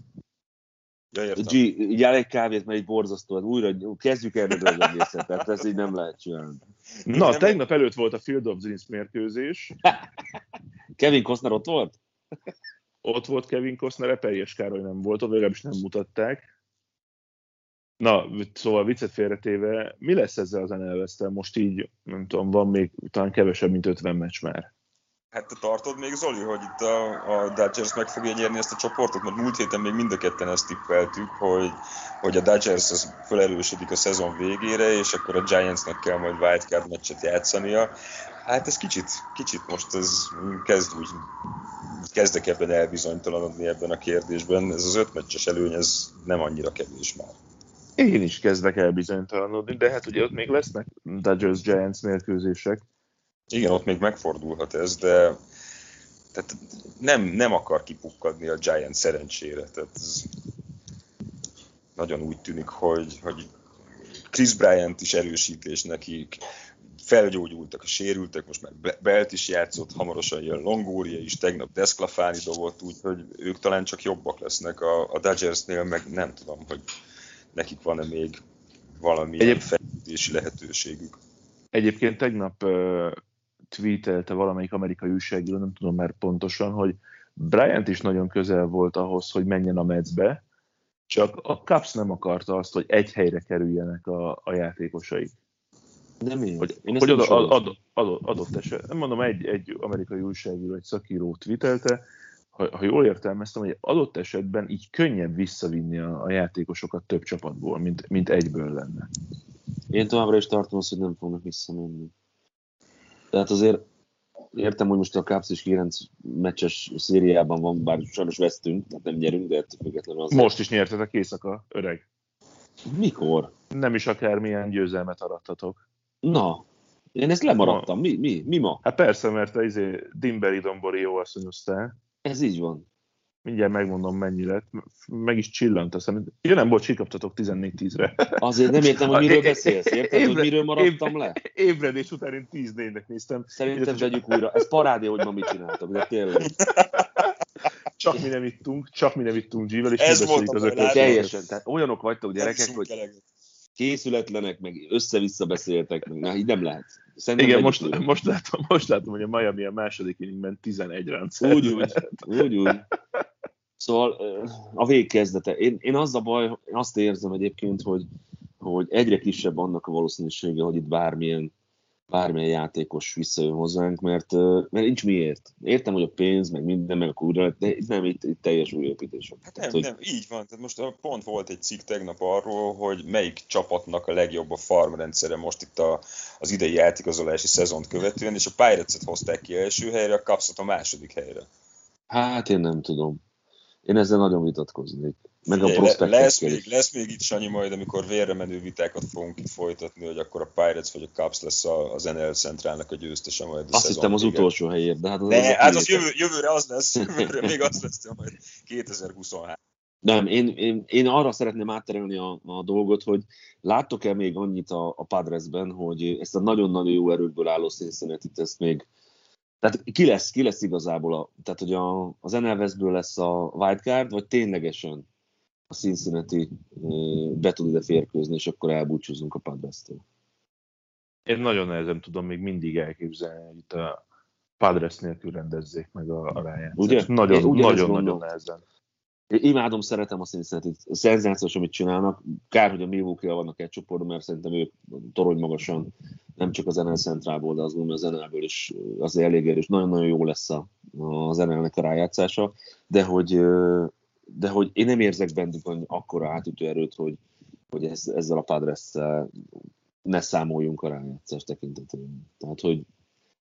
Ja, G, így egy kávét, mert egy borzasztó, hát újra kezdjük el az egészet, tehát ez így nem lehet csinálni. Na, nem tegnap előtt volt a Field of Dreams mérkőzés. Kevin Costner ott volt? Ott volt Kevin Costner, Epeljes Károly nem volt, ott legalábbis nem mutatták. Na, szóval viccet félretéve, mi lesz ezzel az nl Most így, nem tudom, van még talán kevesebb, mint 50 meccs már. Hát te tartod még, Zoli, hogy itt a, a Dodgers meg fogja nyerni ezt a csoportot? Mert múlt héten még mind a ketten ezt tippeltük, hogy, hogy a Dodgers az felerősödik a szezon végére, és akkor a Giantsnek kell majd wildcard meccset játszania. Hát ez kicsit, kicsit most ez kezd úgy, kezdek ebben elbizonytalanodni ebben a kérdésben. Ez az öt meccses előny, ez nem annyira kevés már. Én is kezdek el bizonytalanodni, de hát ugye ott még lesznek Dodgers Giants mérkőzések. Igen, ott még megfordulhat ez, de tehát nem, nem akar kipukkadni a Giants szerencsére. Tehát ez nagyon úgy tűnik, hogy, hogy Chris Bryant is erősítés nekik, felgyógyultak a sérültek, most már Belt is játszott, hamarosan jön Longoria is, tegnap Desclafani dobott, úgyhogy ők talán csak jobbak lesznek a, a Dodgersnél, meg nem tudom, hogy nekik van-e még valami Egyéb... fejlődési lehetőségük. Egyébként tegnap uh, tweetelte valamelyik amerikai újságíró, nem tudom már pontosan, hogy Bryant is nagyon közel volt ahhoz, hogy menjen a meccsbe, csak a Cubs nem akarta azt, hogy egy helyre kerüljenek a, a játékosaik. De mi? Hogy, Én hogy ad, ad, ad, adott eset. Nem mondom, egy, egy amerikai újságíró, egy szakíró tweetelte, ha, ha jól értelmeztem, hogy adott esetben így könnyebb visszavinni a, a játékosokat több csapatból, mint, mint egyből lenne. Én továbbra is tartom azt, hogy nem fognak visszamenni. Tehát azért értem, hogy most a Cubs is 9 meccses szériában van, bár sajnos vesztünk, tehát nem nyerünk, de ettől függetlenül azért. Most is nyertetek éjszaka, öreg. Mikor? Nem is akármilyen győzelmet arattatok. Na, én ezt lemaradtam. Mi, mi, mi ma? Hát persze, mert te izé Dimberi Dombori jó asszonyoztál. Ez így van. Mindjárt megmondom, mennyi lett. Meg is csillant a szemed. Ja nem, bocs, kikaptatok 14-10-re. Azért nem értem, hogy miről beszélsz. Érted, évre, hogy miről maradtam le? Ébredés után én 10 4 néztem. Szerintem vegyük újra. Ez parádé, hogy ma mit csináltam, de tényleg. Csak mi nem ittunk, csak mi nem ittunk G-vel, és Ez volt az ököt. Teljesen. Tehát olyanok vagytok gyerekek, hogy készületlenek, meg össze-vissza beszéltek, meg na, így nem lehet. Szerintem Igen, most, most, látom, most látom, hogy a Miami a második inningben 11 rendszer. Úgy, úgy, úgy, úgy. Szóval a végkezdete. Én, én az a baj, én azt érzem egyébként, hogy, hogy egyre kisebb annak a valószínűsége, hogy itt bármilyen bármilyen játékos visszajön hozzánk, mert, mert nincs miért. Értem, hogy a pénz, meg minden, meg a kurva, de nem, itt, itt teljes újépítés. Hát nem, hogy... nem, így van. Tehát most pont volt egy cikk tegnap arról, hogy melyik csapatnak a legjobb a farmrendszere most itt a, az idei játékozolási szezont követően, és a Pirates-et hozták ki első helyre, a Cubs-ot a második helyre. Hát én nem tudom. Én ezzel nagyon vitatkoznék. Meg Figyelj, a le, lesz, még, lesz még itt, Sanyi, majd, amikor vérre menő vitákat fogunk itt folytatni, hogy akkor a Pirates vagy a Cubs lesz az NL Centrálnak a győztese majd a Azt hittem az utolsó helyért, de hát az, ne, az, hát az jövő, jövőre az lesz, jövőre még az lesz, majd 2023. Nem, én, én, én arra szeretném átterelni a, a dolgot, hogy láttok-e még annyit a, a Padresben, hogy ezt a nagyon-nagyon jó erőkből álló színszenetit, ezt még tehát ki lesz, ki lesz igazából, a, tehát hogy a, az NL lesz a wildcard, vagy ténylegesen a Cincinnati be tud ide férkőzni, és akkor elbúcsúzunk a Padres-től. Én nagyon nehezen tudom még mindig elképzelni, hogy itt a Padres nélkül rendezzék meg a, a rájátszást. Ugye? Nagyon, nagyon, nagyon nehezen. Imádom, szeretem a Cincinnati. Szenzációs, amit csinálnak. Kár, hogy a milwaukee vannak egy csoportban, mert szerintem ők torony magasan, nem csak az NL Centrálból, de az az NL-ből is az elég erős. Nagyon-nagyon jó lesz a, az NL-nek a rájátszása, de hogy de hogy én nem érzek bennük akkora átütő erőt, hogy, hogy ez, ezzel a padres ne számoljunk a rájátszás tekintetében. Tehát, hogy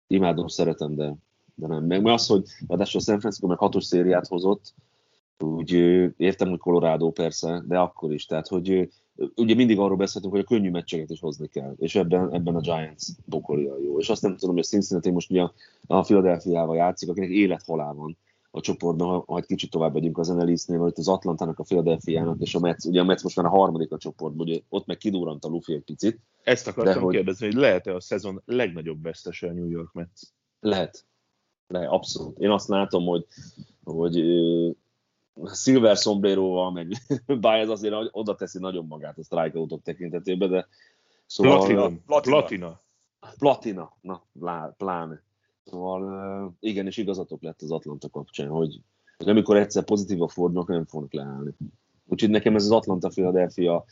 imádom, szeretem, de, de nem. Meg az, hogy ráadásul a San Francisco meg hatos szériát hozott, úgy értem, hogy Colorado persze, de akkor is. Tehát, hogy ugye mindig arról beszéltünk, hogy a könnyű meccseket is hozni kell, és ebben, ebben a Giants pokolja jó. És azt nem tudom, hogy a Cincinnati most ugye a Philadelphia-val játszik, akinek élethalál van a csoportban, ha egy kicsit tovább megyünk az Enelisnél, vagy az Atlantának, a Philadelphia-nak, és a Mets, ugye a Mets most már a harmadik a csoportban, ugye ott meg kidurrant a Luffy egy picit. Ezt akartam de, hogy... kérdezni, hogy lehet-e a szezon legnagyobb vesztese a New York Mets? Lehet. Lehet, abszolút. Én azt látom, hogy, hogy Silver Sombreroval, meg Baez azért oda teszi nagyon magát a strikeoutok tekintetében, de szóval... Platina. Platina. Platina. Platina. Na, lá, pláne. Szóval igen, és igazatok lett az Atlanta kapcsán, hogy, amikor egyszer pozitívak fordulnak, nem fognak leállni. Úgyhogy nekem ez az Atlanta-Philadelphia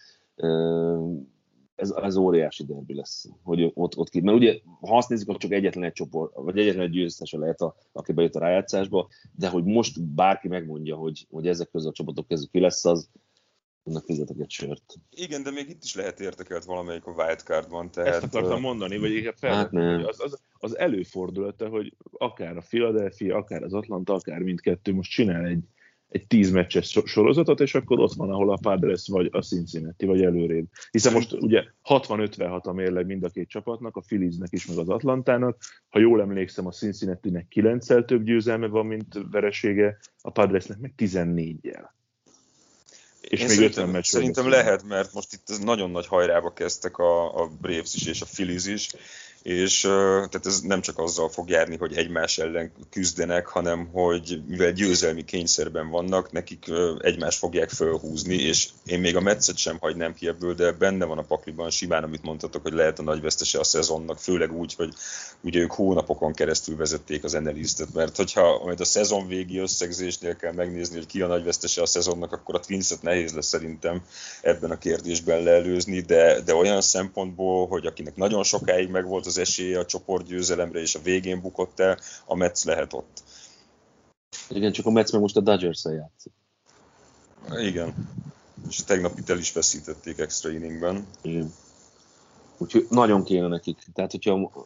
ez, ez óriási derbi lesz, hogy ott, ott ki. Mert ugye, ha azt nézzük, akkor csak egyetlen egy csoport, vagy egyetlen egy győztese lehet, a, aki bejött a rájátszásba, de hogy most bárki megmondja, hogy, hogy ezek közül a csapatok közül ki lesz, az annak fizetek egy sört. Igen, de még itt is lehet értekelt valamelyik a wildcardban. Tehát... Ezt akartam mondani, vagy igen, fel, hát nem. Az, az, az előfordulata, hogy akár a Philadelphia, akár az Atlanta, akár mindkettő most csinál egy, egy tíz meccses sorozatot, és akkor ott van, ahol a Padres vagy a Cincinnati, vagy előrébb. Hiszen most ugye 60-56 a mérleg mind a két csapatnak, a Philliesnek is, meg az Atlantának. Ha jól emlékszem, a Cincinnati-nek 9 több győzelme van, mint veresége, a Padresnek meg 14-jel. És Én még 50 meccs. Szerintem lehet, mert most itt nagyon nagy hajrába kezdtek a, a Braves is és a Phillies is, és tehát ez nem csak azzal fog járni, hogy egymás ellen küzdenek, hanem hogy mivel győzelmi kényszerben vannak, nekik egymást fogják fölhúzni, és én még a meccet sem hagynám ki ebből, de benne van a pakliban simán, amit mondtatok, hogy lehet a nagy vesztese a szezonnak, főleg úgy, hogy ugye ők hónapokon keresztül vezették az Enelistet, mert hogyha majd a szezon végi összegzésnél kell megnézni, hogy ki a nagy vesztese a szezonnak, akkor a Twinset nehéz lesz szerintem ebben a kérdésben leelőzni, de, de olyan szempontból, hogy akinek nagyon sokáig megvolt az esélye a csoportgyőzelemre, és a végén bukott el, a Mets lehet ott. Igen, csak a Mets meg most a dodgers játszik. Igen. És tegnap itt el is veszítették extra inningben. Igen. Úgyhogy nagyon kéne nekik. Tehát, hogyha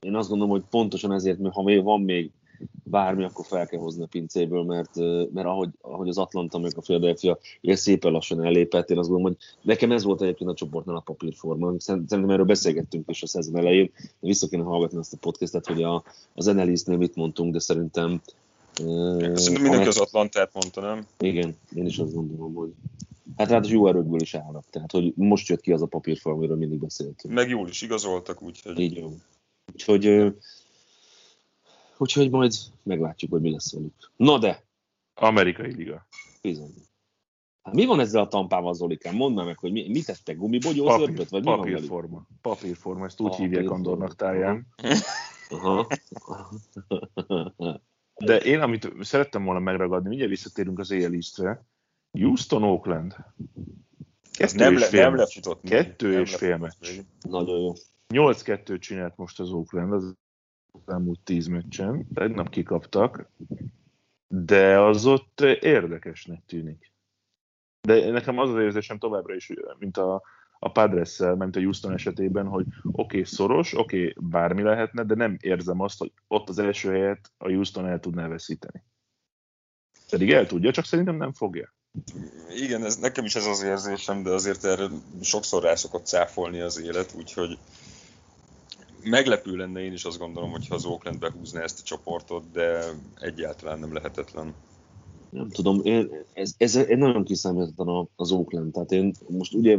én azt gondolom, hogy pontosan ezért, mert ha van még bármi, akkor fel kell hozni a pincéből, mert, mert ahogy, ahogy az Atlanta meg a Philadelphia ilyen szépen lassan ellépett, én azt gondolom, hogy nekem ez volt egyébként a csoportnál a papírforma. Szerintem erről beszélgettünk is a szezon elején, de vissza kéne hallgatni azt a podcastet, hogy a, az Annalise-nél mit mondtunk, de szerintem Szerintem mindenki az Atlantát mondta, nem? Igen, én is azt gondolom, hogy Hát ráadásul jó erőkből is állnak, tehát hogy most jött ki az a papírforma, amiről mindig beszéltünk. Meg jól is igazoltak, úgyhogy... Így jó. Úgyhogy Úgyhogy majd meglátjuk, hogy mi lesz velük. Na de! Amerikai Liga. Bizony. Hát mi van ezzel a tampával, Zolikán? Mondd meg, hogy mi, mit tettek? Gumibogyó az örböt? Vagy papírforma. Mi papírforma, ezt úgy papírforma. hívják Andornak táján. Aha. De én, amit szerettem volna megragadni, mindjárt visszatérünk az éjjel Houston, Oakland. Kettő nem, és le, fél nem lefutott. Kettő nem és fél meccs. Nagyon jó. 8-2 csinált most az Oakland, az elmúlt tíz meccsen, tegnap kikaptak, de az ott érdekesnek tűnik. De nekem az az érzésem továbbra is, mint a, a padres mint a Houston esetében, hogy oké, okay, szoros, oké, okay, bármi lehetne, de nem érzem azt, hogy ott az első helyet a Houston el tudná veszíteni. Pedig el tudja, csak szerintem nem fogja. Igen, ez, nekem is ez az érzésem, de azért erre sokszor rá szokott cáfolni az élet, úgyhogy meglepő lenne, én is azt gondolom, hogyha az Oakland behúzna ezt a csoportot, de egyáltalán nem lehetetlen. Nem tudom, én, ez, ez, ez nagyon kiszámíthatatlan az Oakland. Tehát én most ugye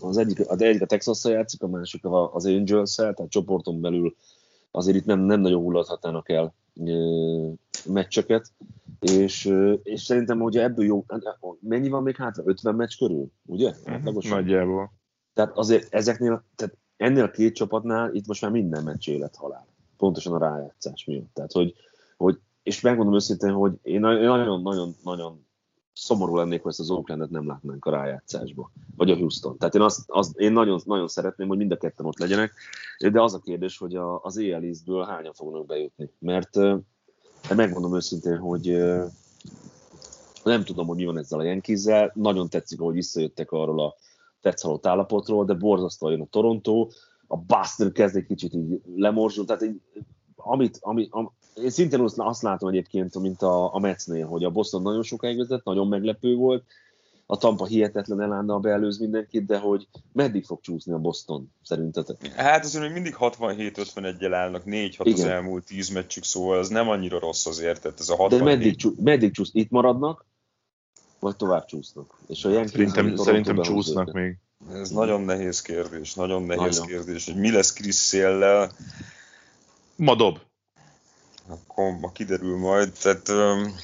az egyik, az egyik a texas játszik, a másik az angels tehát csoporton belül azért itt nem, nem nagyon hullathatnának el e, meccseket, és, és szerintem, hogy ebből jó, mennyi van még hátra? 50 meccs körül, ugye? Uh-huh, nagyjából. Tehát azért ezeknél, tehát ennél a két csapatnál itt most már minden meccs élet halál. Pontosan a rájátszás miatt. Tehát, hogy, hogy és megmondom őszintén, hogy én nagyon-nagyon-nagyon szomorú lennék, hogy ezt az Oaklandet nem látnánk a rájátszásba, vagy a Houston. Tehát én, azt, azt, én nagyon, nagyon szeretném, hogy mind a ketten ott legyenek, de az a kérdés, hogy a, az éjjel ből hányan fognak bejutni. Mert de megmondom őszintén, hogy nem tudom, hogy mi van ezzel a Yankees-zel. Nagyon tetszik, hogy visszajöttek arról a tetszalott állapotról, de borzasztóan jön a Toronto, a Buster kezd egy kicsit így lemorzsul, tehát így, amit, ami, am, én szintén azt látom egyébként, mint a, a Metsnél, hogy a Boston nagyon sokáig vezet, nagyon meglepő volt, a Tampa hihetetlen elánnal beelőz mindenkit, de hogy meddig fog csúszni a Boston szerintetek? Hát azért még mindig 67-51-el állnak, 4-6 az elmúlt 10 meccsük, szóval ez nem annyira rossz azért. Tehát ez a 67... De meddig, meddig csúsz? Itt maradnak, vagy tovább csúsznak? És a szerintem, szerintem csúsznak még. Ez nagyon nehéz kérdés, nagyon nehéz nagyon. kérdés, hogy mi lesz Chris Széllel. Ma dob. Akkor ma kiderül majd, tehát um,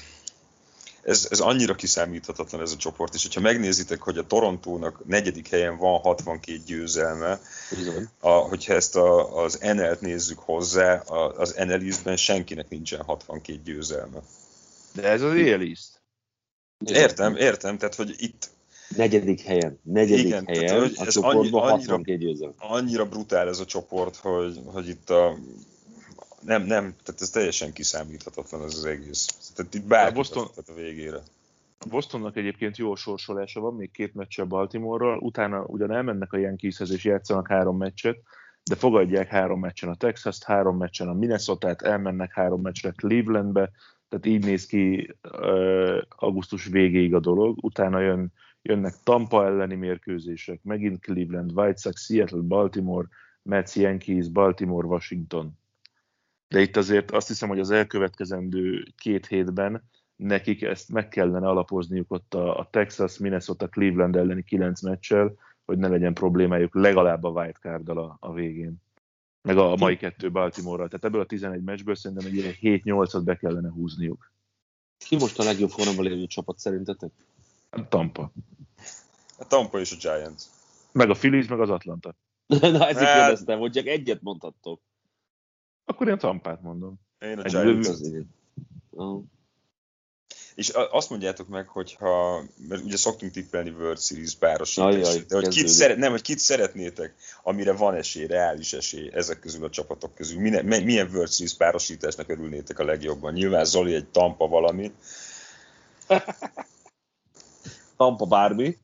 ez, ez annyira kiszámíthatatlan ez a csoport, és hogyha megnézitek, hogy a Torontónak negyedik helyen van 62 győzelme, a, hogyha ezt a, az NL-t nézzük hozzá, a, az NL senkinek nincsen 62 győzelme. De ez az East. Értem, értem, tehát hogy itt negyedik helyen, negyedik Igen, helyen tehát, hogy a ez csoportban annyi, annyira, 62 győzelem. Annyira brutál ez a csoport, hogy, hogy itt a nem, nem, tehát ez teljesen kiszámíthatatlan ez az egész. Tehát itt bárki Boston, a végére. A Bostonnak egyébként jó sorsolása van, még két meccse a Baltimore-ral, utána ugyan elmennek a Yankeeshez és játszanak három meccset, de fogadják három meccsen a Texas-t, három meccsen a Minnesota-t, elmennek három meccsre Clevelandbe, tehát így néz ki augusztus végéig a dolog, utána jön, jönnek Tampa elleni mérkőzések, megint Cleveland, White Sox, Seattle, Baltimore, Mets, Yankees, Baltimore, Washington de itt azért azt hiszem, hogy az elkövetkezendő két hétben nekik ezt meg kellene alapozniuk ott a, a Texas, Minnesota, Cleveland elleni kilenc meccsel, hogy ne legyen problémájuk legalább a card a, a végén. Meg a, a mai kettő Baltimore-ral. Tehát ebből a 11 meccsből szerintem egy 7-8-at be kellene húzniuk. Ki most a legjobb formában lévő csapat szerintetek? A Tampa. A Tampa és a Giants. Meg a Phillies, meg az Atlanta. Na, ezért hát... kérdeztem, hogy csak egyet mondhattok. Akkor én Tampát mondom. Én a Giants. És azt mondjátok meg, hogyha, mert ugye szoktunk tippelni World Series párosítást, de hogy kit, szeret, nem, hogy kit szeretnétek, amire van esély, reális esély ezek közül a csapatok közül. Milyen, milyen World Series párosításnak örülnétek a legjobban? Nyilván Zoli egy Tampa valami. Tampa bármi.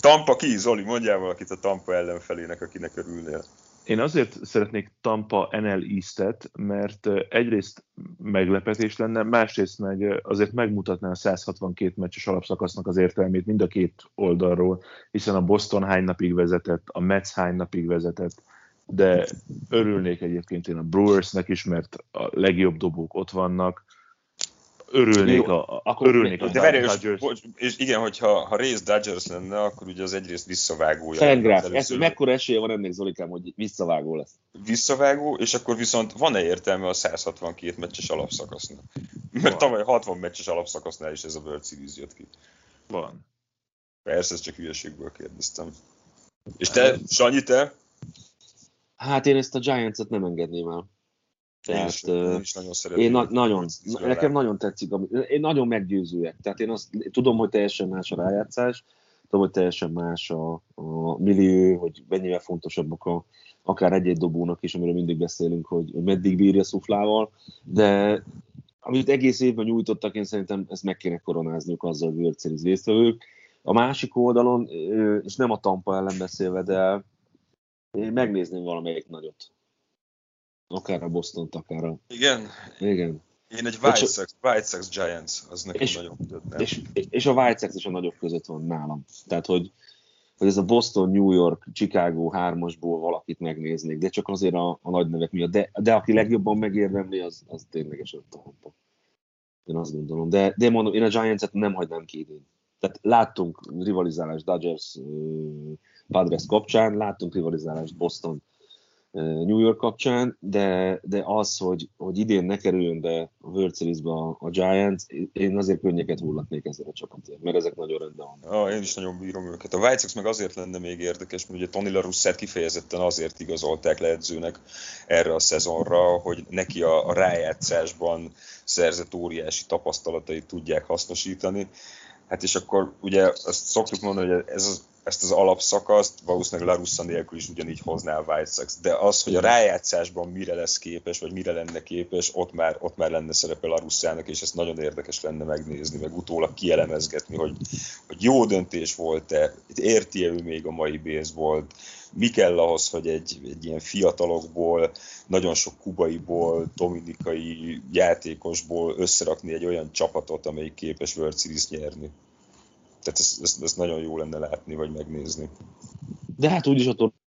Tampa ki, Zoli? Mondjál valakit a Tampa ellenfelének, akinek örülnél. Én azért szeretnék Tampa NL East-et, mert egyrészt meglepetés lenne, másrészt meg azért megmutatná a 162 meccses alapszakasznak az értelmét mind a két oldalról, hiszen a Boston hány napig vezetett, a Mets hány napig vezetett, de örülnék egyébként én a Brewersnek is, mert a legjobb dobók ott vannak, örülnék Jó, a, akkor örülnék a de várj, és, és igen, hogyha ha Race Dodgers lenne, akkor ugye az egyrészt visszavágója. Fangraph, ez, mekkora esélye van ennek Zolikám, hogy visszavágó lesz? Visszavágó, és akkor viszont van-e értelme a 162 meccses alapszakasznak? Mert van. tavaly 60 meccses alapszakasznál is ez a World Series jött ki. Van. Persze, ezt csak hülyeségből kérdeztem. És te, Sanyi, te? Hát én ezt a Giants-et nem engedném el. Tehát, én, is, én is nagyon szeretem. Én na, nagyon, nekem nagyon tetszik, én nagyon meggyőzőek. Tehát én azt tudom, hogy teljesen más a rájátszás, tudom, hogy teljesen más a, a millió, hogy mennyivel fontosabbak a, akár egy-egy dobónak is, amiről mindig beszélünk, hogy meddig bírja szuflával, de amit egész évben nyújtottak, én szerintem ezt meg kéne koronázniuk azzal, hogy World Series résztvevők. A másik oldalon, és nem a Tampa ellen beszélve, de én megnézném valamelyik nagyot akár a boston akár a... Igen? Igen. Én egy White Sox, White Sox Giants, az nekem és, nagyon kötött, És, és a White Sox is a nagyobb között van nálam. Tehát, hogy, hogy ez a Boston, New York, Chicago hármasból valakit megnéznék, de csak azért a, a nagy nevek miatt. De, de aki legjobban megérdemli, az, az ténylegesen Tampa. Én azt gondolom. De, de mondom, én a Giants-et nem hagynám ki idén. Tehát láttunk rivalizálást Dodgers, Padres kapcsán, láttunk rivalizálást Boston New York kapcsán, de, de az, hogy, hogy idén ne kerüljön be a World Series-be a, a Giants, én azért könnyeket hullatnék ezzel a csapatért, mert ezek nagyon rendben vannak. Ah, én is nagyon bírom őket. A White Sox meg azért lenne még érdekes, mert ugye Tony La Russert kifejezetten azért igazolták le edzőnek erre a szezonra, hogy neki a, a rájátszásban szerzett óriási tapasztalatait tudják hasznosítani. Hát és akkor ugye azt szoktuk mondani, hogy ez az ezt az alapszakaszt valószínűleg Larussa nélkül is ugyanígy hozná a White Sox, de az, hogy a rájátszásban mire lesz képes, vagy mire lenne képes, ott már, ott már lenne szerepe Larussának, és ezt nagyon érdekes lenne megnézni, meg utólag kielemezgetni, hogy, hogy jó döntés volt-e, érti-e ő még a mai baseball mi kell ahhoz, hogy egy, egy ilyen fiatalokból, nagyon sok kubaiból, dominikai játékosból összerakni egy olyan csapatot, amelyik képes World Series nyerni. Tehát ezt, ezt, ezt nagyon jó lenne látni, vagy megnézni. De hát úgyis a Toronto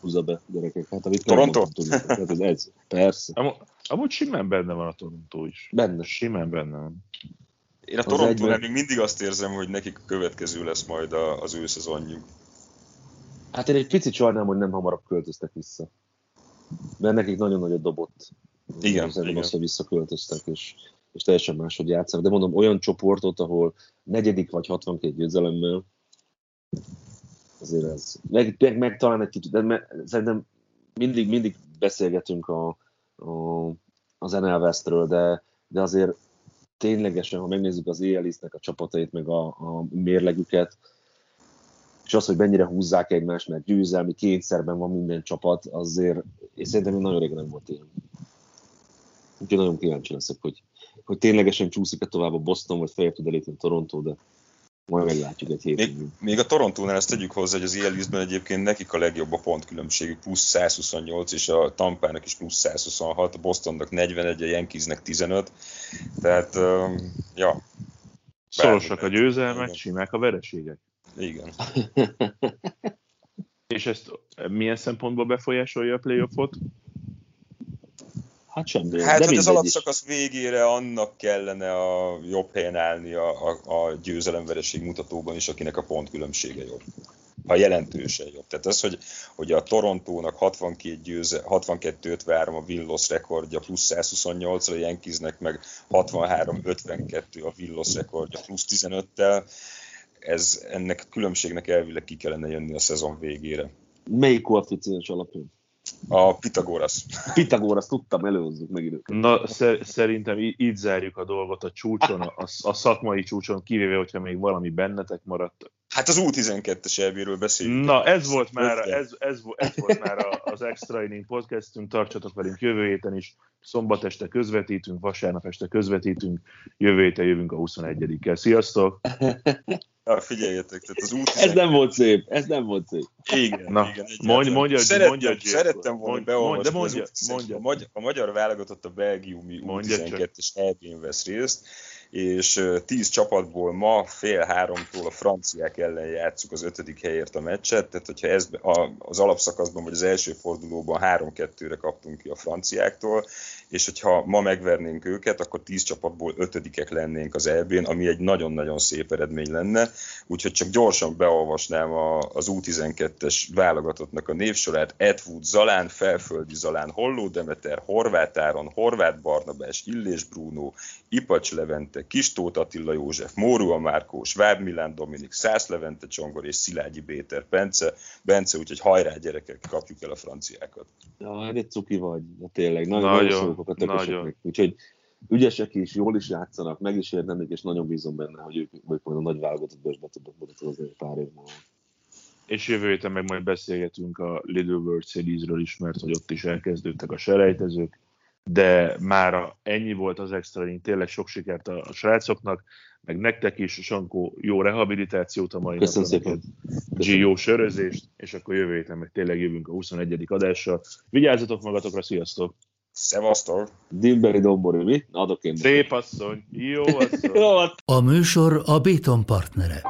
húzza be, gyerekek. Hát, amit Toronto? Nem hát ez, ez, persze. Am, amúgy simán benne van a Toronto is. Benne. Simán benne van. Én a Torontónál még mindig azt érzem, hogy nekik a következő lesz majd a, az ő szezonjuk. Hát én egy picit sajnálom, hogy nem hamarabb költöztek vissza. Mert nekik nagyon nagyot dobott. Igen, igen. igen. azt, hogy visszaköltöztek, és, és teljesen máshogy játszanak. De mondom, olyan csoportot, ahol negyedik vagy 62 győzelemmel, azért ez. Meg, meg, meg talán egy kicsit, de me, szerintem mindig, mindig beszélgetünk a, a, az NL Westről, de, de azért ténylegesen, ha megnézzük az EL-nek a csapatait, meg a, a mérlegüket, és az, hogy mennyire húzzák egymást, mert győzelmi kényszerben van minden csapat, azért én szerintem nagyon régen nem volt ilyen. Úgyhogy nagyon kíváncsi leszek, hogy, hogy ténylegesen csúszik-e tovább a Boston, vagy fel tud elépni Toronto, de majd meglátjuk egy héten. Még, még a Torontónál ezt tegyük hozzá, hogy az EL egyébként nekik a legjobb a pontkülönbségük, plusz 128, és a Tampának is plusz 126, a Bostonnak 41, a Yankeesnek 15. Tehát, uh, ja. Szorosak a győzelmek, simák a vereségek. Igen. És ezt milyen szempontból befolyásolja a playoffot? Hát semmi. Hát, de hogy az mindegy is. alapszakasz végére annak kellene a jobb helyen állni a, a, a győzelemvereség mutatóban is, akinek a pontkülönbsége jobb. Ha jelentősen jobb. Tehát az, hogy, hogy a Torontónak 62 győze, 62-53 a Willos rekordja, plusz 128 a Yankeesnek meg 63-52 a Willos rekordja, plusz 15-tel, ez, ennek a különbségnek elvileg ki kellene jönni a szezon végére. Melyik koeficiens alapján? A Pitagoras. Pitagoras, tudtam, előhozzuk meg időket. Na, szer- szerintem í- így zárjuk a dolgot a csúcson, a, a szakmai csúcson, kivéve, hogyha még valami bennetek maradt. Hát az U12-es elvéről beszéljünk. Na, ez volt már, ez, ez, ez volt már a- az Extra Inning podcastünk, tartsatok velünk jövő héten is, szombat este közvetítünk, vasárnap este közvetítünk, jövő héten jövünk a 21-kel. Sziasztok! Ja, figyeljetek, tehát az U12... Ez nem volt szép, ez nem volt szép. Igen, Na, igen, mondj- mondja, szerettem, mondja, szerettem volna beolvasni, de mondja, U12 mondja. A, magyar, a magyar válogatott a belgiumi Mondja U12-es EB-n vesz részt, és tíz csapatból ma fél háromtól a franciák ellen játszuk az ötödik helyért a meccset, tehát hogyha ez az alapszakaszban vagy az első fordulóban 3-2-re kaptunk ki a franciáktól, és hogyha ma megvernénk őket, akkor tíz csapatból ötödikek lennénk az EB-n, ami egy nagyon-nagyon szép eredmény lenne, úgyhogy csak gyorsan beolvasnám a, az U12-es válogatottnak a névsorát, Edwood Zalán, Felföldi Zalán, Holló Demeter, Horváth Áron, Horváth Barnabás, Illés Bruno, Ipacs Levente, Kistóth Attila József, Mórua Márkó, Schwab Milán Dominik, Szász Levente Csongor és Szilágyi Béter Bence, Bence, úgyhogy hajrá gyerekek, kapjuk el a franciákat. Ja, egy cuki vagy, de tényleg, nagyon, Nagyon, szólok a tökösöknek. Úgyhogy ügyesek is, jól is játszanak, meg is érdemek, és nagyon bízom benne, hogy ők, majd a nagy válogatottba is be tudnak mutatkozni pár év múlva. És jövő héten meg majd beszélgetünk a Little World Series-ről is, mert hogy ott is elkezdődtek a selejtezők, de már ennyi volt az extra tényleg sok sikert a, a srácoknak, meg nektek is, Sankó, jó rehabilitációt a mai Köszönöm napra szépen. neked, jó sörözést, és akkor jövő héten meg tényleg jövünk a 21. adással. Vigyázzatok magatokra, sziasztok! Szevasztok! Dimberi Dombori, mi? Adok én. Szép asszony, jó asszony! Jó, A műsor a Béton partnere.